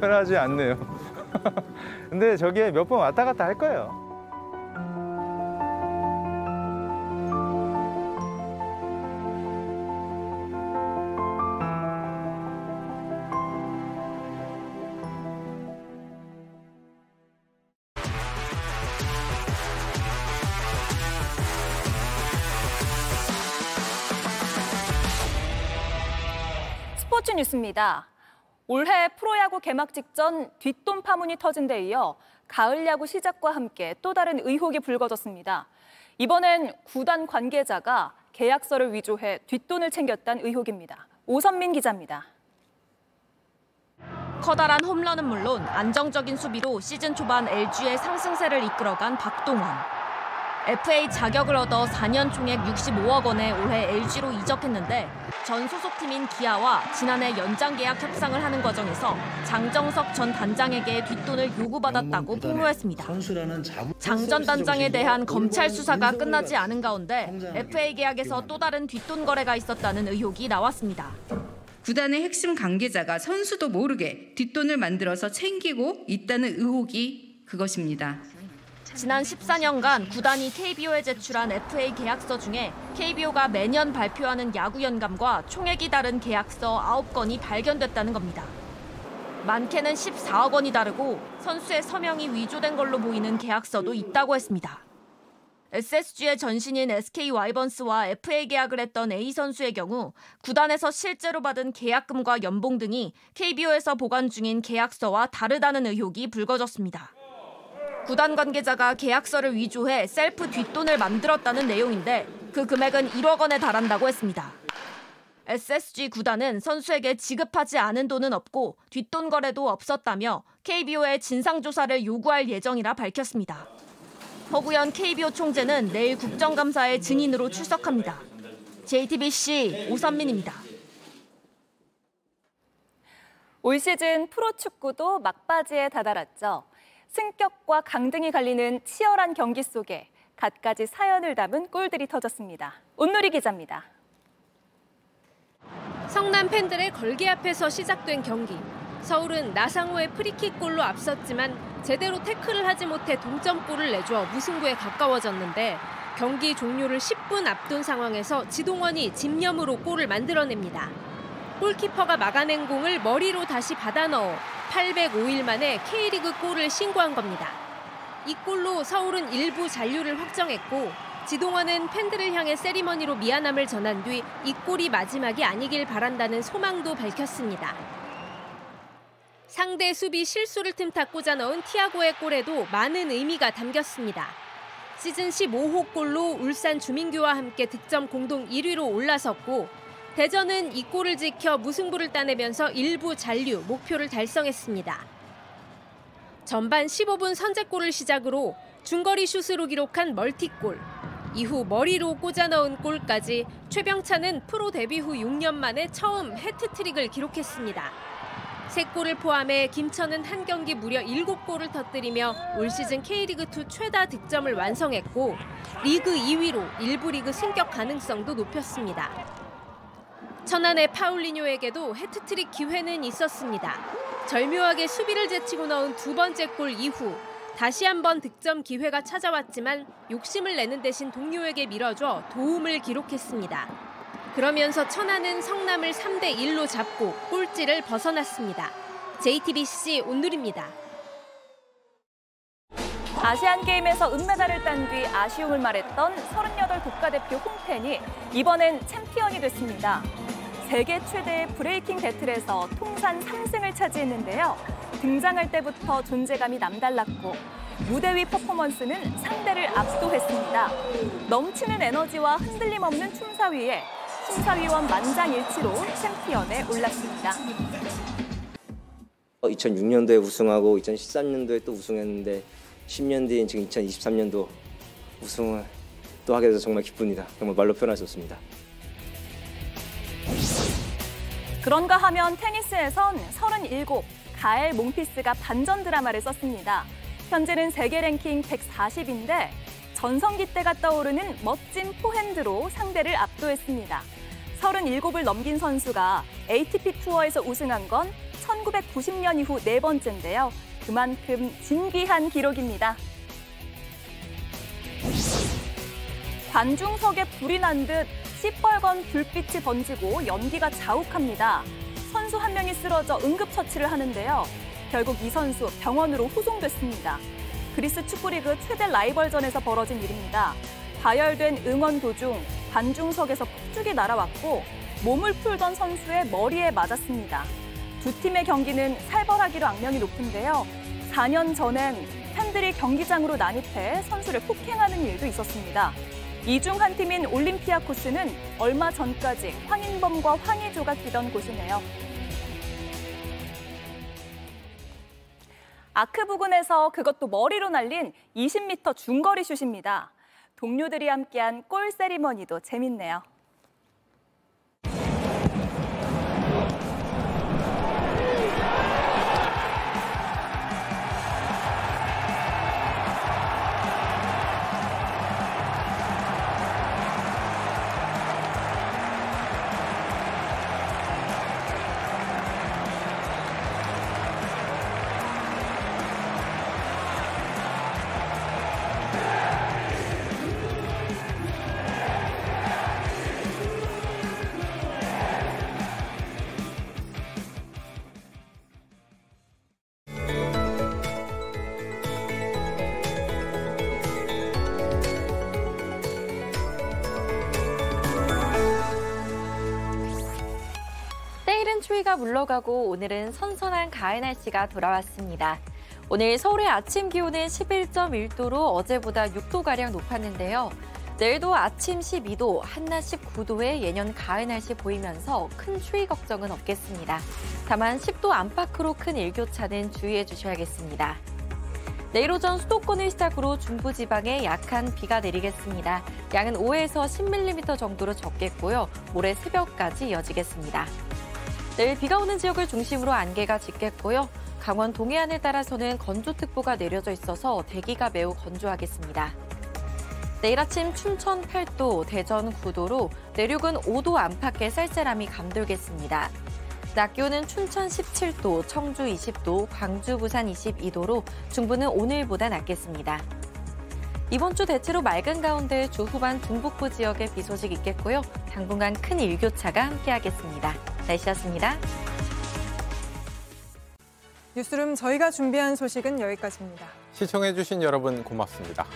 편하지 않네요. 근데 저기에 몇번 왔다 갔다 할 거예요. 뉴스입니다. 올해 프로야구 개막 직전 뒷돈 파문이 터진 데 이어 가을 야구 시작과 함께 또 다른 의혹이 불거졌습니다. 이번엔 구단 관계자가 계약서를 위조해 뒷돈을 챙겼다는 의혹입니다. 오선민 기자입니다. 커다란 홈런은 물론 안정적인 수비로 시즌 초반 LG의 상승세를 이끌어간 박동원. FA 자격을 얻어 4년 총액 65억 원에 올해 LG로 이적했는데 전 소속팀인 기아와 지난해 연장 계약 협상을 하는 과정에서 장정석 전 단장에게 뒷돈을 요구받았다고 폭로했습니다. 장 전 단장에 대한 검찰 수사가 끝나지 않은 가운데 FA 계약에서 또 다른 뒷돈 거래가 있었다는 의혹이 나왔습니다. 구단의 핵심 관계자가 선수도 모르게 뒷돈을 만들어서 챙기고 있다는 의혹이 그것입니다. 지난 14년간 구단이 KBO에 제출한 FA 계약서 중에 KBO가 매년 발표하는 야구 연감과 총액이 다른 계약서 9건이 발견됐다는 겁니다. 많게는 14억 원이 다르고 선수의 서명이 위조된 걸로 보이는 계약서도 있다고 했습니다. SSG의 전신인 SK 와이번스와 FA 계약을 했던 A 선수의 경우 구단에서 실제로 받은 계약금과 연봉 등이 KBO에서 보관 중인 계약서와 다르다는 의혹이 불거졌습니다. 구단 관계자가 계약서를 위조해 셀프 뒷돈을 만들었다는 내용인데 그 금액은 1억 원에 달한다고 했습니다. SSG 구단은 선수에게 지급하지 않은 돈은 없고 뒷돈 거래도 없었다며 KBO에 진상조사를 요구할 예정이라 밝혔습니다. 허구현 KBO 총재는 내일 국정감사에 증인으로 출석합니다. JTBC 오선민입니다. 올 시즌 프로축구도 막바지에 다다랐죠. 승격과 강등이 갈리는 치열한 경기 속에 갖가지 사연을 담은 골들이 터졌습니다. 온누리 기자입니다. 성남 팬들의 걸개 앞에서 시작된 경기. 서울은 나상호의 프리킥골로 앞섰지만 제대로 태클을 하지 못해 동점골을 내줘 무승부에 가까워졌는데 경기 종료를 10분 앞둔 상황에서 지동원이 집념으로 골을 만들어냅니다. 골키퍼가 막아낸 공을 머리로 다시 받아 넣어 805일 만에 K리그 골을 신고한 겁니다. 이 골로 서울은 일부 잔류를 확정했고 지동원은 팬들을 향해 세리머니로 미안함을 전한 뒤 이 골이 마지막이 아니길 바란다는 소망도 밝혔습니다. 상대 수비 실수를 틈타 꽂아 넣은 티아고의 골에도 많은 의미가 담겼습니다. 시즌 15호 골로 울산 주민규와 함께 득점 공동 1위로 올라섰고 대전은 이 골을 지켜 무승부를 따내면서 일부 잔류 목표를 달성했습니다. 전반 15분 선제골을 시작으로 중거리 슛으로 기록한 멀티골, 이후 머리로 꽂아 넣은 골까지 최병찬은 프로 데뷔 후 6년 만에 처음 해트트릭을 기록했습니다. 세 골을 포함해 김천은 한 경기 무려 7골을 터뜨리며 올 시즌 K리그2 최다 득점을 완성했고 리그 2위로 일부 리그 승격 가능성도 높였습니다. 천안의 파울리뇨에게도 해트트릭 기회는 있었습니다. 절묘하게 수비를 제치고 넣은 두 번째 골 이후 다시 한번 득점 기회가 찾아왔지만 욕심을 내는 대신 동료에게 밀어줘 도움을 기록했습니다. 그러면서 천안은 성남을 3대 1로 잡고 꼴찌를 벗어났습니다. JTBC 온누리입니다. 아시안 게임에서 은메달을 딴 뒤 아쉬움을 말했던 38 국가대표 홍텐이 이번엔 챔피언이 됐습니다. 세계 최대의 브레이킹 배틀에서 통산 3승을 차지했는데요. 등장할 때부터 존재감이 남달랐고 무대 위 퍼포먼스는 상대를 압도했습니다. 넘치는 에너지와 흔들림 없는 춤사위에 심사위원 만장일치로 챔피언에 올랐습니다. 2006년도에 우승하고 2013년도에 또 우승했는데 10년 뒤인 지금 2023년도 우승을 또 하게 돼서 정말 기쁩니다. 정말 말로 표현할 수 없습니다. 그런가 하면 테니스에선 37 가엘 몽피스가 반전 드라마를 썼습니다. 현재는 세계 랭킹 140인데 전성기 때가 떠오르는 멋진 포핸드로 상대를 압도했습니다. 37을 넘긴 선수가 ATP 투어에서 우승한 건 1990년 이후 네 번째인데요. 그만큼 진귀한 기록입니다. 관중석에 불이 난 듯 시뻘건 불빛이 번지고 연기가 자욱합니다. 선수 한 명이 쓰러져 응급처치를 하는데요. 결국 이 선수 병원으로 후송됐습니다. 그리스 축구리그 최대 라이벌전에서 벌어진 일입니다. 가열된 응원 도중 관중석에서 폭죽이 날아왔고 몸을 풀던 선수의 머리에 맞았습니다. 두 팀의 경기는 살벌하기로 악명이 높은데요. 4년 전엔 팬들이 경기장으로 난입해 선수를 폭행하는 일도 있었습니다. 이 중 한 팀인 올림피아코스는 얼마 전까지 황인범과 황의조가 뛰던 곳이네요. 아크 부근에서 그것도 머리로 날린 20m 중거리 슛입니다. 동료들이 함께한 골 세리머니도 재밌네요. 추위가 물러가고 오늘은 선선한 가을 날씨가 돌아왔습니다. 오늘 서울의 아침 기온은 11.1도로 어제보다 6도가량 높았는데요. 내일도 아침 12도, 한낮 19도의 예년 가을 날씨 보이면서 큰 추위 걱정은 없겠습니다. 다만 10도 안팎으로 큰 일교차는 주의해 주셔야겠습니다. 내일 오전 수도권을 시작으로 중부지방에 약한 비가 내리겠습니다. 양은 5에서 10mm 정도로 적겠고요. 모레 새벽까지 이어지겠습니다. 내일 비가 오는 지역을 중심으로 안개가 짙겠고요. 강원 동해안을 따라서는 건조특보가 내려져 있어서 대기가 매우 건조하겠습니다. 내일 아침 춘천 8도, 대전 9도로 내륙은 5도 안팎의 쌀쌀함이 감돌겠습니다. 낮 기온은 춘천 17도, 청주 20도, 광주, 부산 22도로 중부는 오늘보다 낮겠습니다. 이번 주 대체로 맑은 가운데 주 후반 중북부 지역에 비 소식 있겠고요. 당분간 큰 일교차가 함께하겠습니다. 날씨였습니다. 뉴스룸 저희가 준비한 소식은 여기까지입니다. 시청해주신 여러분 고맙습니다.